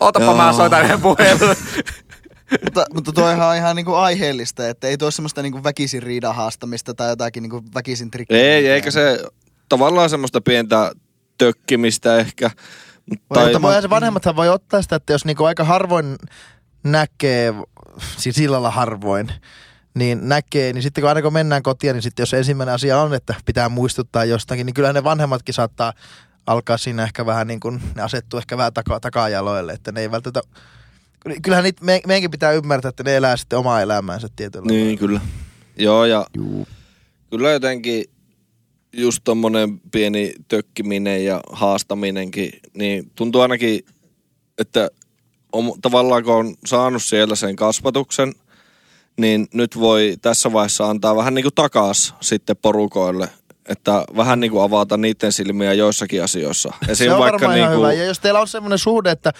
otapa Joo. mä soitan yhden puhelun. mutta, mutta toihan on ihan niinku aiheellista, että ei tuo semmoista niinku väkisin riidan haastamista tai jotakin niinku väkisin trikkiä. ei, eikä se tavallaan semmoista pientä tökkimistä ehkä. Tai, mutta se vanhemmathan voi ottaa sitä, että jos niinku aika harvoin näkee, siis sillä lailla harvoin, niin näkee, niin sitten kun aina kun mennään kotiin, niin sitten jos ensimmäinen asia on, että pitää muistuttaa jostakin, niin kyllä ne vanhemmatkin saattaa alkaa siinä ehkä vähän niin kuin, ne asettuu ehkä vähän taka, takajaloille, että ne ei välttämättä, kyllähän niitä, me, meidänkin pitää ymmärtää, että ne elää sitten omaa elämäänsä tietyllä Niin, lailla. kyllä. Joo, ja kyllä jotenkin just tommonen pieni tökkiminen ja haastaminenkin, niin tuntuu ainakin, että on, tavallaan kun on saanut siellä sen kasvatuksen, niin nyt voi tässä vaiheessa antaa vähän niin kuin takas sitten porukoille, että vähän niin kuin avata niiden silmiä joissakin asioissa. Se on varmaan ihan hyvä. Ja jos teillä on semmoinen suhde, että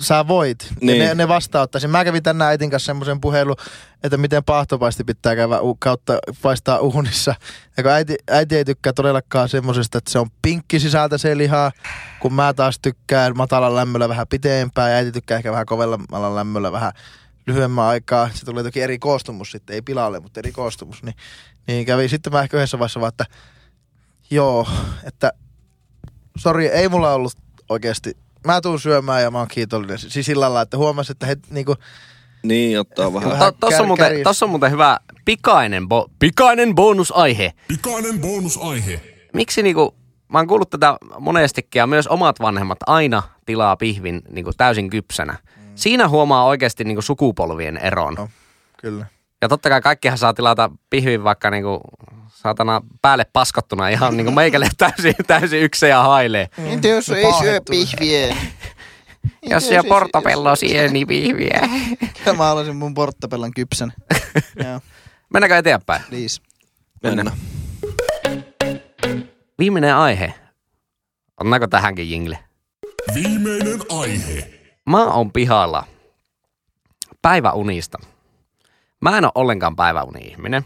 sä voit, niin. Niin. ne, ne vastaanottaisin. Mä kävin tänään äitin kanssa semmoisen puhelun, että miten pahtopaisti pitää käydä kautta paistaa uunissa. Ja kun äiti, äiti ei tykkää todellakaan semmoisesta, että se on pinkki sisältä se liha, kun mä taas tykkään matalan lämmöllä vähän pitempään, ja äiti tykkää ehkä vähän kovemmalla lämmöllä vähän lyhyemmän aikaa. Se tulee toki eri koostumus sitten, ei pilalle, mutta eri koostumus. Niin, niin kävi sitten mä ehkä yhdessä vaiheessa vaan, että joo, että sori, ei mulla ollut oikeasti. Mä tuun syömään ja mä oon kiitollinen. Siis sillä lailla, että huomasin, että he niinku, Niin, ottaa vähän. Vähän To, tossa, on muuten, on muuten hyvä pikainen, bo, pikainen bonusaihe. Pikainen bonusaihe. Miksi niinku, mä oon kuullut tätä monestikin ja myös omat vanhemmat aina tilaa pihvin niinku täysin kypsänä. Siinä huomaa oikeasti niinku sukupolvien eron. No. kyllä. Ja totta kai kaikkihan saa tilata pihvin vaikka niinku saatana päälle paskottuna ihan niinku meikälle täysin, täysin yksin ja hailee. Entä jos ei syö pihviä? Jos syö portopello sieni pihviä. Ja mä haluaisin mun porttapellan kypsän. Joo, Mennäänkö eteenpäin? please. Mennään. Viimeinen aihe. Annaako tähänkin jingle? Viimeinen aihe. Mä oon pihalla päiväunista. Mä en ole ollenkaan päiväuni-ihminen.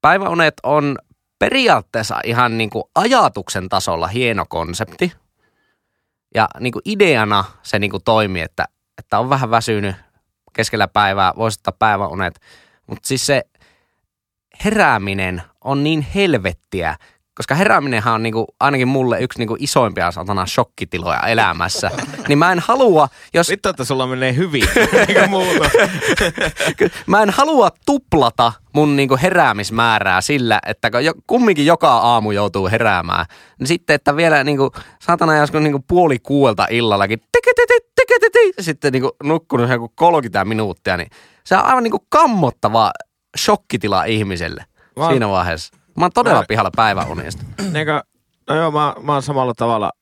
Päiväunet on periaatteessa ihan niinku ajatuksen tasolla hieno konsepti. Ja niinku ideana se niinku toimii, että, että on vähän väsynyt keskellä päivää, voisi ottaa päiväunet. Mutta siis se herääminen on niin helvettiä, koska herääminenhän on niinku, ainakin mulle yksi niinku isoimpia satana shokkitiloja elämässä. niin mä en halua, jos Vittu, että sulla menee hyvin, muuta. Mä en halua tuplata mun niinku heräämismäärää sillä, että kun jo, kumminkin joka aamu joutuu heräämään, niin sitten, että vielä niinku, saatana joskus niinku puoli kuuelta illallakin, sitten niinku nukkunut joku 30 minuuttia, niin se on aivan niinku kammottava shokkitila ihmiselle Mä siinä vaiheessa. Mä oon todella Mä- pihalla päiväunista. Eikö, no joo, mä, mä oon samalla tavalla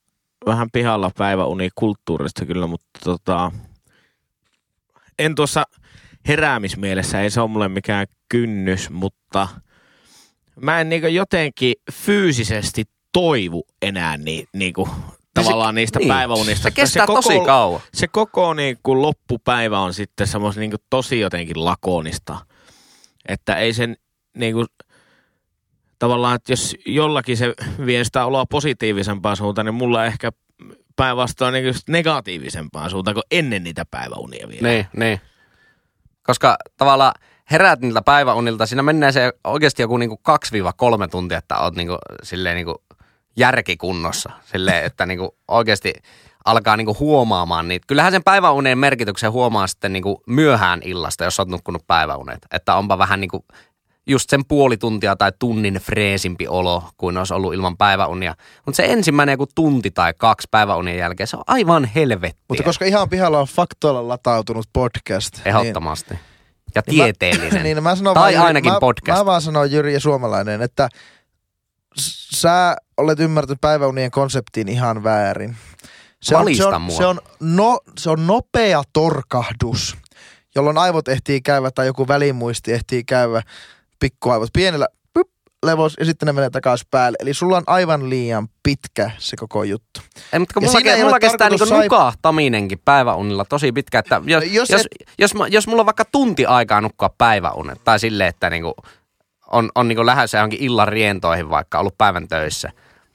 vähän pihalla päiväuni kulttuurista kyllä, mutta tota, en tuossa heräämismielessä, ei se ole mulle mikään kynnys, mutta mä en niinku jotenkin fyysisesti toivu enää niin, niinku, tavallaan niistä niin. päiväunista. Se Että kestää koko, tosi kauan. Se koko niin kuin loppupäivä on sitten semmoisen niin kuin tosi jotenkin lakonista. Että ei sen niin kuin, tavallaan, että jos jollakin se vie sitä oloa positiivisempaan suuntaan, niin mulla ehkä päinvastoin niin negatiivisempaan suuntaan kuin ennen niitä päiväunia vielä. Niin, niin. Koska tavallaan heräät niiltä päiväunilta, siinä menee se oikeasti joku niinku 2-3 tuntia, että oot niinku, silleen niinku järkikunnossa. Silleen, että niinku oikeasti alkaa niinku huomaamaan niitä. Kyllähän sen päiväunien merkityksen huomaa sitten niinku myöhään illasta, jos oot nukkunut päiväunet. Että onpa vähän niinku just sen puoli tuntia tai tunnin freesimpi olo kuin olisi ollut ilman päiväunia. Mutta se ensimmäinen joku tunti tai kaksi päiväunien jälkeen, se on aivan helvettiä. Mutta koska ihan pihalla on faktoilla latautunut podcast. Ehdottomasti. Ja Niin mä- tieteellinen. niin, mä sanon tai vaan, ainakin mä, podcast. Mä vaan sanon Jyri ja suomalainen, että sä olet ymmärtänyt päiväunien konseptin ihan väärin. Se on, se, on, mua. se, on no, se on nopea torkahdus, jolloin aivot ehtii käydä tai joku välimuisti ehtii käydä pikkuaivot pienellä pyp, levos ja sitten ne menee takaisin päälle. Eli sulla on aivan liian pitkä se koko juttu. Ei, mutta kun Ja mulla, ke, mulla kestää niinku sai- nukahtaminenkin päiväunilla tosi pitkä. Että jos, Jos jos, jos, et- jos, mä, jos mulla on vaikka tunti aikaa nukkua päiväunet, tai silleen, että niinku on, on niinku lähdössä johonkin illan rientoihin vaikka, ollut päivän töissä.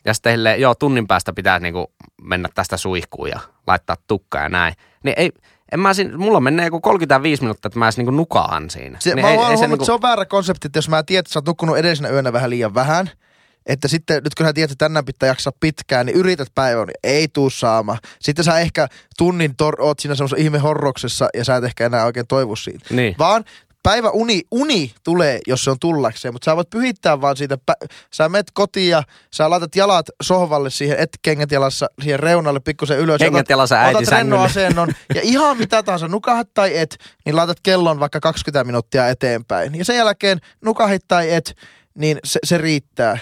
Ja sitten joo, tunnin päästä pitää niinku mennä tästä suihkuun ja laittaa tukka ja näin. Niin ei, en mä siinä, mulla menee joku 35 minuuttia, että mä edes niinku nukaan siinä. Se, niin mä oon se, niinku... se on väärä konsepti, että jos mä tiedän, että sä oot nukkunut edellisenä yönä vähän liian vähän, että sitten nyt kun sä tiedät, että tänään pitää jaksaa pitkään, niin yrität päivän, niin ei tuu saama. Sitten sä ehkä tunnin tor- oot siinä semmoisessa ihme horroksessa ja sä et ehkä enää oikein toivu siitä. Niin. Vaan päivä uni, uni tulee, jos se on tullakseen, mutta sä voit pyhittää vaan siitä, pä- sä menet kotiin ja sä laitat jalat sohvalle siihen, et kengät jalassa siihen reunalle pikkusen ylös. Kengät jalassa äiti Otat rennon sängylle. asennon ja ihan mitä tahansa, nukahat tai et, niin laitat kellon vaikka 20 minuuttia eteenpäin. Ja sen jälkeen nukahit tai et, niin se, se riittää.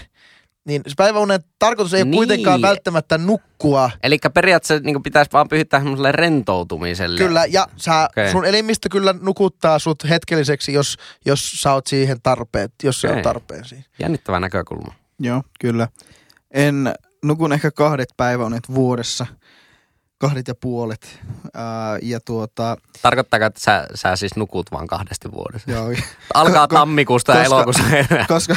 Niin se päiväunen tarkoitus ei Niin. ole kuitenkaan välttämättä nukkua. Eli periaatteessa niin pitäisi vaan pyhittää semmoiselle rentoutumiselle. Kyllä, ja sä, okay. sun elimistö kyllä nukuttaa sut hetkelliseksi, jos, jos sä oot siihen tarpeet, jos se on tarpeen siinä. Jännittävä näkökulma. Joo, kyllä. En nukun ehkä kahdet päiväunet vuodessa. Kahdet ja puolet. Ää, ja tuota, Tarkoittaako, että sä, sä siis nukut vaan kahdesti vuodessa? joo, Alkaa Ko- tammikuusta ja koska- elokuussa enää. koska,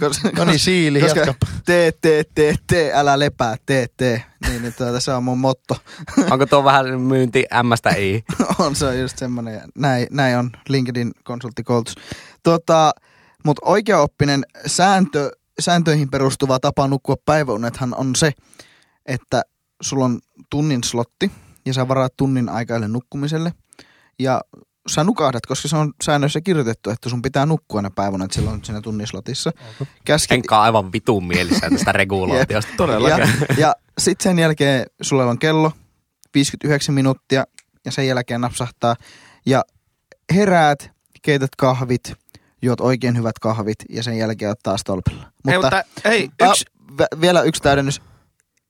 koska, No niin, siili, koska jatka. tee, tee, tee, tee, älä lepää, tee, tee. Niin, niin tuota, se on mun motto. Onko tuo vähän myynti Mstä I? on se on just semmoinen. ja Näin, näin on LinkedIn konsulttikoulutus. Tota, Mutta oikeaoppinen sääntö, sääntöihin perustuva tapa nukkua päiväunethan on se, että sulla on tunnin slotti ja sä varaat tunnin aikaille nukkumiselle. Ja sä nukahdat, koska se on säännöissä kirjoitettu, että sun pitää nukkua ne päiväunet silloin siinä tunnin slotissa. Käskit, Enkä aivan vitun mielissään tästä regulaatiosta. ja, ja sitten sen jälkeen sulla on kello 59 minuuttia ja sen jälkeen napsahtaa ja heräät, keität kahvit, juot oikein hyvät kahvit ja sen jälkeen oot taas tolpilla. Ei, mutta ei, yksi, vä- vielä yksi täydennys.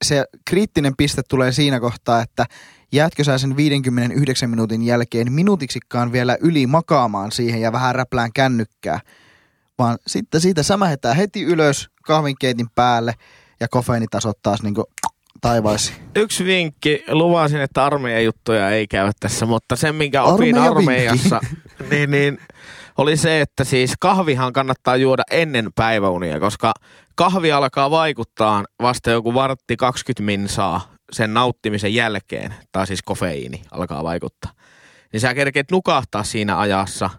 Se kriittinen piste tulee siinä kohtaa, että jäätkö sä sen 59 minuutin jälkeen minuutiksikaan vielä yli makaamaan siihen ja vähän räplään kännykkää, vaan sitten siitä sämähetään heti ylös kahvinkeitin päälle ja kofeiinitasot taas niinku taivaisiin. yksi vinkki, luvasin, että armeijan juttuja ei käy tässä, mutta sen minkä opin armeijassa, niin, niin, oli se, että siis kahvihan kannattaa juoda ennen päiväunia, koska kahvi alkaa vaikuttaa vasta joku vartti 20 minsaa sen nauttimisen jälkeen, tai siis kofeiini alkaa vaikuttaa. Niin sä kerkeet nukahtaa siinä ajassa,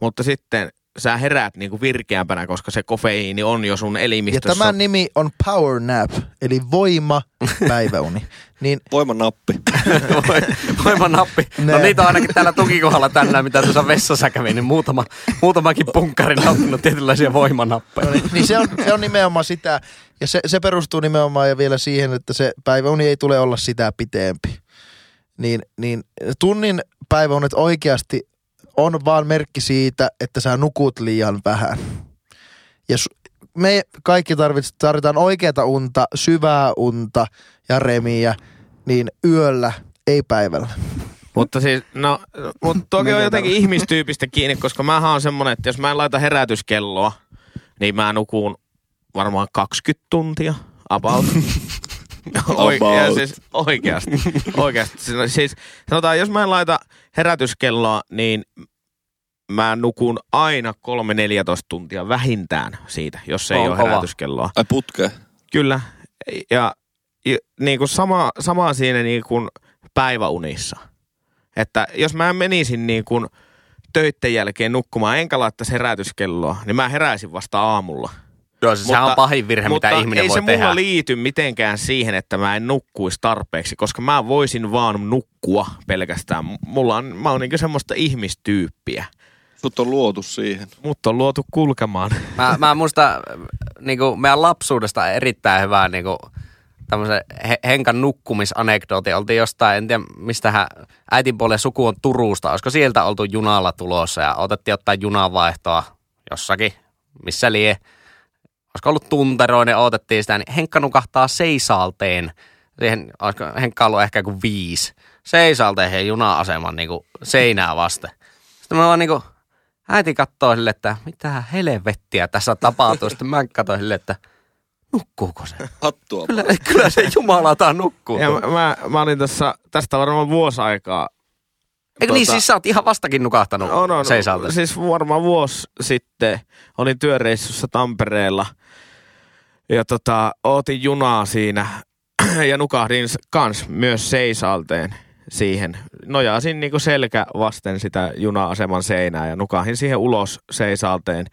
mutta sitten sä heräät niinku virkeämpänä, koska se kofeiini on jo sun Ja elimistössä. tämän nimi on Power Nap, eli voima päiväuni. niin Voiman nappi. Voiman nappi. No Ne. niitä on ainakin täällä tukikohdalla tänään, mitä tuossa vessassa kävi, niin muutama, muutamakin punkkari nauttinut tietynlaisia voimanappeja. No niin, niin se, on, se on nimenomaan sitä, ja se, se perustuu nimenomaan ja vielä siihen, että se päiväuni ei tule olla sitä pitempi. Niin, niin tunnin päiväunet oikeasti on vaan merkki siitä, että sä nukut liian vähän. Ja me kaikki tarvits- tarvitaan oikeata unta, syvää unta ja remiä, niin yöllä, ei päivällä. Mutta siis, no, mutta toki on jotenkin ihmistyypistä kiinni, koska mä oon semmonen, että jos mä en laita herätyskelloa, niin mä nukuun varmaan 20 tuntia about. Oi, ja About. siis oikeasti. oikeasti. Siis- Siis sanotaan, jos mä en laita herätyskelloa, niin mä nukun aina 3-14 tuntia vähintään siitä, jos ei On ole herätyskelloa. Ai putke. Kyllä. Ja, ja niin kuin sama, sama siinä niin kuin päiväunissa. Että jos mä menisin niin kuin töitten jälkeen nukkumaan, enkä laittaisi herätyskelloa, niin mä heräisin vasta aamulla. Joo, siis sehän on pahin virhe, mutta mitä ihminen ei voi se tehdä. mulla liity mitenkään siihen, että mä en nukkuisi tarpeeksi, koska mä voisin vaan nukkua pelkästään. Mulla on, mä oon niinku semmoista ihmistyyppiä. Sut on luotu siihen. Mutta on luotu kulkemaan. Mä, mä muistan niinku, meidän lapsuudesta erittäin hyvää niinku, tämmöisen he, Henkan nukkumisanekdooti. Oltiin jostain, en tiedä mistähän äitin puolen suku on Turusta. Olisiko sieltä oltu junalla tulossa ja otettiin jotain junavaihtoa jossakin, missä lie. Olisiko ollut tunteroinen, odotettiin sitä, niin Henkka nukahtaa seisalteen. Siihen, olisiko Henkka ollut ehkä kuin viisi. Seisalteen he juna-aseman niin seinää vasten. Sitten mä vaan niin kuin, äiti katsoo sille, että mitä helvettiä tässä tapahtuu. Sitten mä katsoin sille, että nukkuuko se? Hattua. Kyllä, kyllä se jumalata nukkuu. Ja mä, mä, mä olin tässä, tästä varmaan vuosi aikaa. Eikö niin, siis sä oot ihan vastakin nukahtanut On, on, seisalteen? Siis varmaan vuosi sitten olin työreissussa Tampereella ja tota, ootin junaa siinä ja nukahdin kans myös seisalteen siihen. Nojasin niinku selkä vasten sitä juna-aseman seinää ja nukahin siihen ulos seisalteen.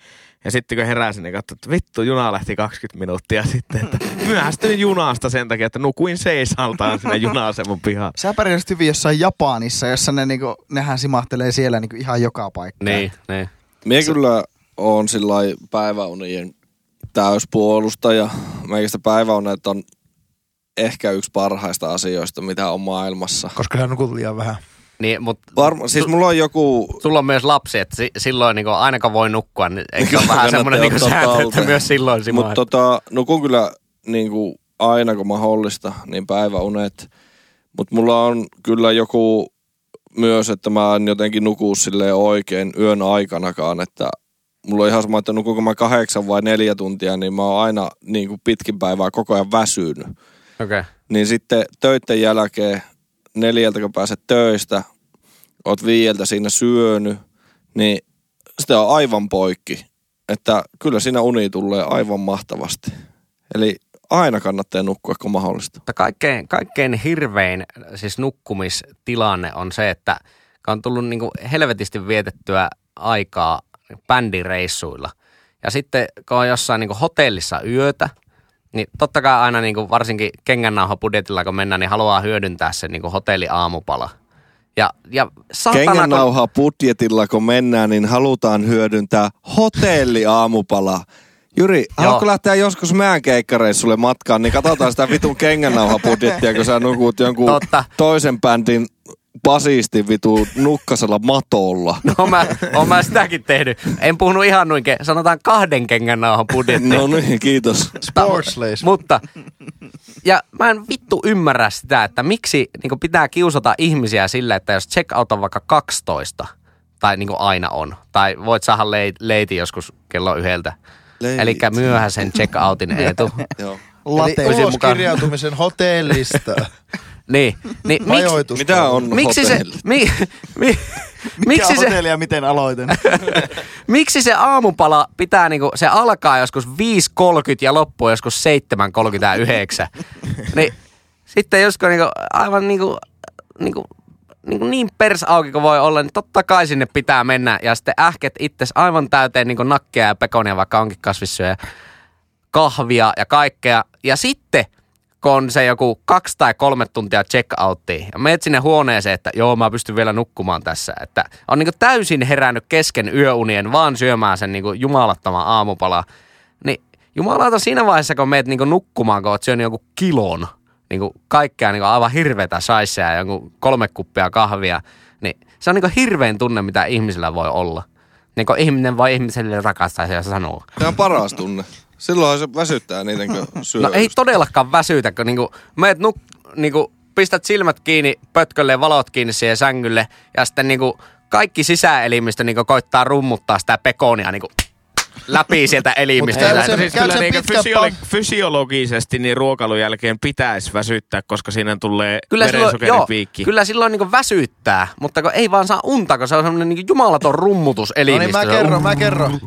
Ja sitten kun heräsin, niin katsoin, että vittu, juna lähti 20 minuuttia sitten. Että myöhästyin junasta sen takia, että nukuin seisaltaan sinne juna-aseman pihaan. Sä pärjäsit hyvin jossain Japanissa, jossa ne niinku, nehän simahtelee siellä niinku ihan joka paikkaan. Niin, niin. Mie kyllä on sillä päiväunien täyspuolustaja. Meistä päiväunet on ehkä yksi parhaista asioista, mitä on maailmassa. Koska hän nukut liian vähän. Niin mutta Varma, siis mulla on joku, sulla on myös lapsi, että si- silloin niin aina kun voi nukkua, niin eikö ole vähän semmoinen niin sääntö, että myös silloin simaa. mutta tota, nukun kyllä niin kuin aina kun mahdollista, niin päiväunet. Mutta mulla on kyllä joku myös, että mä en jotenkin nuku silleen oikein yön aikanakaan, että mulla on ihan sama, että nukuuko mä kahdeksan vai neljä tuntia, niin mä oon aina niin kuin pitkin päivää koko ajan väsynyt. Okei. Okay. Niin sitten töiden jälkeen neljältä kun pääset töistä, oot viieltä siinä syönyt, niin sitä on aivan poikki. Että kyllä siinä uni tulee aivan mahtavasti. Eli aina kannattaa nukkua, kun mahdollista. Kaikkein, kaikkein hirvein siis nukkumistilanne on se, että on tullut niin helvetisti vietettyä aikaa bändireissuilla. Ja sitten kun on jossain niin hotellissa yötä, niin totta kai aina niin varsinkin kengännauha-budjetilla kun mennään, niin haluaa hyödyntää sen niin hotelliaamupala. Ja, ja saatana, kun- Kengännauha budjetilla, kun mennään, niin halutaan hyödyntää hotelliaamupala. Jyri, haluatko lähteä joskus meidän keikkareissulle matkaan, niin katsotaan sitä vitun kengännauha budjettia, kun sä nukut jonkun Totta. toisen bändin basistin vitu nukkasella matolla. No mä, oon mä sitäkin tehnyt. En puhunut ihan noin, ke- sanotaan kahden kengän nauhan budjetti. No niin, kiitos. Sportslace. Mutta, ja mä en vittu ymmärrä sitä, että miksi niin pitää kiusata ihmisiä sillä, että jos check out on vaikka 12, tai niin aina on, tai voit saada leit, leiti joskus kello yhdeltä. Eli myöhäisen check outin etu. Joo. Eli Late. Pysyy mukaan. uloskirjautumisen hotellista. niin, niin miksi, Majoitus. Mitä on miksi se, mi, mi, Mikä miksi se, hotelli ja miten aloitin? Miksi se aamupala pitää niinku, se alkaa joskus 5.30 ja loppuu joskus 7.39? niin sitten joskus niinku, aivan niinku, niinku, niinku niin pers auki kuin voi olla, niin totta kai sinne pitää mennä ja sitten ähket itses aivan täyteen niinku nakkia ja pekonia, vaikka onkin kasvissyöjä, kahvia ja kaikkea. Ja sitten on se joku kaksi tai kolme tuntia check outtiin ja menet sinne huoneeseen, että joo, mä pystyn vielä nukkumaan tässä. Että on niinku täysin herännyt kesken yöunien vaan syömään sen niinku jumalattoman aamupala. Niin jumalauta siinä vaiheessa, kun meet niinku nukkumaan, kun oot syönyt jonkun kilon, niinku kaikkea niinku aivan hirveätä saisseja ja jonkun kolme kuppia kahvia, niin se on niinku hirvein tunne, mitä ihmisillä voi olla. Niin ihminen voi ihmiselle rakastaa ja sanoa. Tämä on paras tunne. Silloinhan se väsyttää niiden, kun syö. No ei todellakaan väsytä, kun niinku, meet nuk, niinku, pistät silmät kiinni pötkölle ja valot kiinni siihen sängylle ja sitten niinku, kaikki sisäelimistö niinku, koittaa rummuttaa sitä pekonia niinku, läpi sieltä elimistöstä. Mutta siis kyllä niinku fysiolo- fysiologisesti niin ruokailun jälkeen pitäisi väsyttää, koska siinä tulee Kyllä silloin, joo, verensokeripiikki. kyllä silloin niin väsyttää, mutta kun ei vaan saa unta, kun se on semmoinen niin jumalaton rummutus No niin, mä kerron, mä kerron.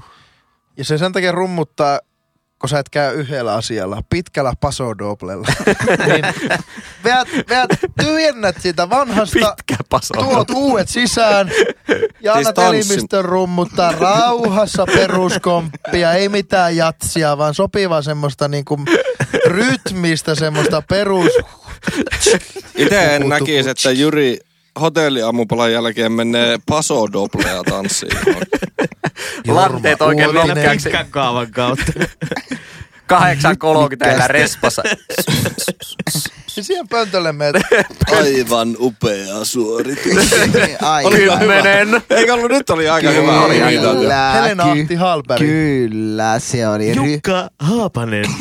Ja se sen takia rummuttaa, kun sä et käy yhdellä asialla, pitkällä pasodoblella. niin veät, veät, tyhjennät siitä vanhasta, Pitkä tuot uudet sisään ja Siis annat tanssin. elimistön rummuttaa rauhassa peruskomppia, ei mitään jatsia, vaan sopivaa semmoista niinku rytmistä, semmoista perus... Itse en näkisi, että Jyri hotelliaamupalan jälkeen menee pasodoblea tanssiin. Latteet oikein. Pitkän kaavan kautta. 8.30 täällä respassa. Siihen pöntölle meet. Aivan upea suoritus. Ai, Oli hyvä. Kymmenen. Eikö ollut, nyt oli aika hyvä. Oli aika hyvä. Kyllä, Helena Ahti Hallberg. Kyllä, se oli Jukka Haapanen.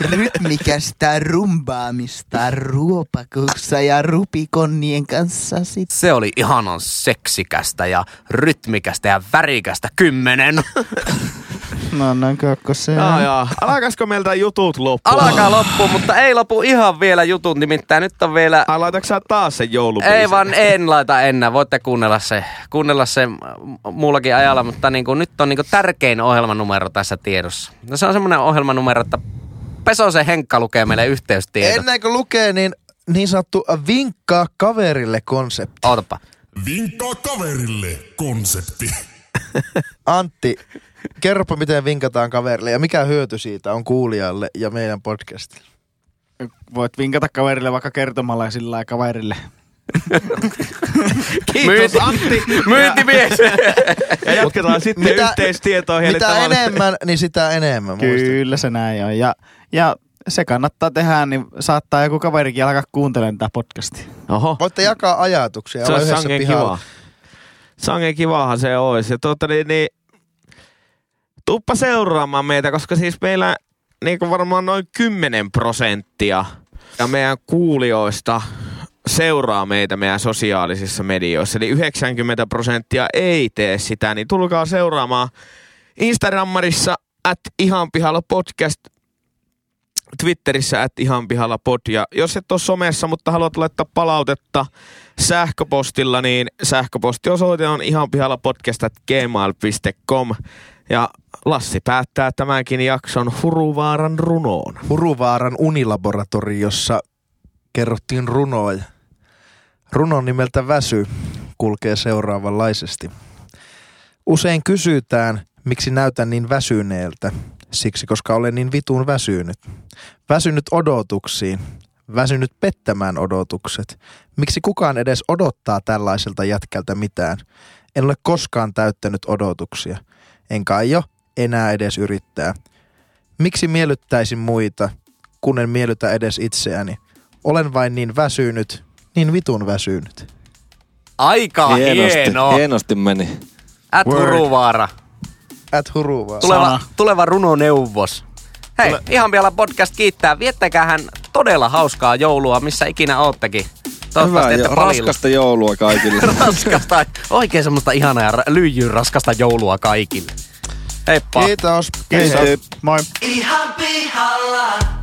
rytmikästä rumbaamista ruopakussa ja rupikonnien kanssa sit. Se oli ihanan seksikästä ja rytmikästä ja värikästä kymmenen. No, koko se. Jaa, jaa. Alakasko meiltä jutut loppuun? Alkaa loppu, mutta ei lopu ihan vielä jutut, nimittäin nyt on vielä... Ai laitatko sä taas sen joulubiisin? Ei vaan en laita enää, voitte kuunnella se, kuunnella se muullakin ajalla, mutta niin kuin, nyt on niin kuin tärkein ohjelmanumero tässä tiedossa. No se on semmoinen ohjelmanumero, että Pesosen Henkka lukee meille yhteystieto. Ennen kuin lukee, niin niin sanottu vinkkaa kaverille konsepti. Ootapa. Vinkkaa kaverille konsepti. Antti, kerropa miten vinkataan kaverille ja mikä hyöty siitä on kuulijalle ja meidän podcastille. Voit vinkata kaverille vaikka kertomalla ja sillä lailla kaverille. Kiitos Antti. Myyntimies! Ja jatketaan sitten Mitä- yhteistietoa heille Mitä enemmän, niin sitä enemmän. muista. Kyllä se näin on. Ja, ja se kannattaa tehdä, niin saattaa joku kaverikin alkaa kuuntelemaan tätä podcastia. Oho. Voitte jakaa ajatuksia. Se yhdessä sangen pihalla. kiva. Sangen kivahan se olisi. Ja tuota, niin, niin, tuppa seuraamaan meitä, koska siis meillä niin kuin varmaan noin 10 prosenttia ja meidän kuulijoista seuraa meitä meidän sosiaalisissa medioissa. Eli 90 prosenttia ei tee sitä, niin tulkaa seuraamaan Instagrammarissa at ihan pihalla podcast Twitterissä at ihan pihalla pod. Ja jos et ole somessa, mutta haluat laittaa palautetta sähköpostilla, niin sähköpostiosoite on ihan pihalla podcast gmail.com. Ja Lassi päättää tämänkin jakson Huruvaaran runoon. Huruvaaran unilaboratoriossa kerrottiin runoja. Runon nimeltä Väsy kulkee seuraavanlaisesti. Usein kysytään, miksi näytän niin väsyneeltä. Siksi, koska olen niin vitun väsynyt. Väsynyt odotuksiin. Väsynyt pettämään odotukset. Miksi kukaan edes odottaa tällaiselta jätkältä mitään? En ole koskaan täyttänyt odotuksia. Enkä aio enää edes yrittää. Miksi miellyttäisin muita, kun en miellytä edes itseäni? Olen vain niin väsynyt, niin vitun väsynyt. Aika Hienosti, hieno. hienosti meni. At Huruvaara. At huruvaa. Tuleva, tuleva runoneuvos. Hei, Tule. ihan vielä podcast kiittää. Viettäkähän todella hauskaa joulua, missä ikinä oottekin. Hyvä palilla. raskasta joulua kaikille. raskasta, oikein semmoista ihanaa ja lyijyn raskasta joulua kaikille. Heippa. Kiitos. Kiitos. Moi. Ihan pihalla.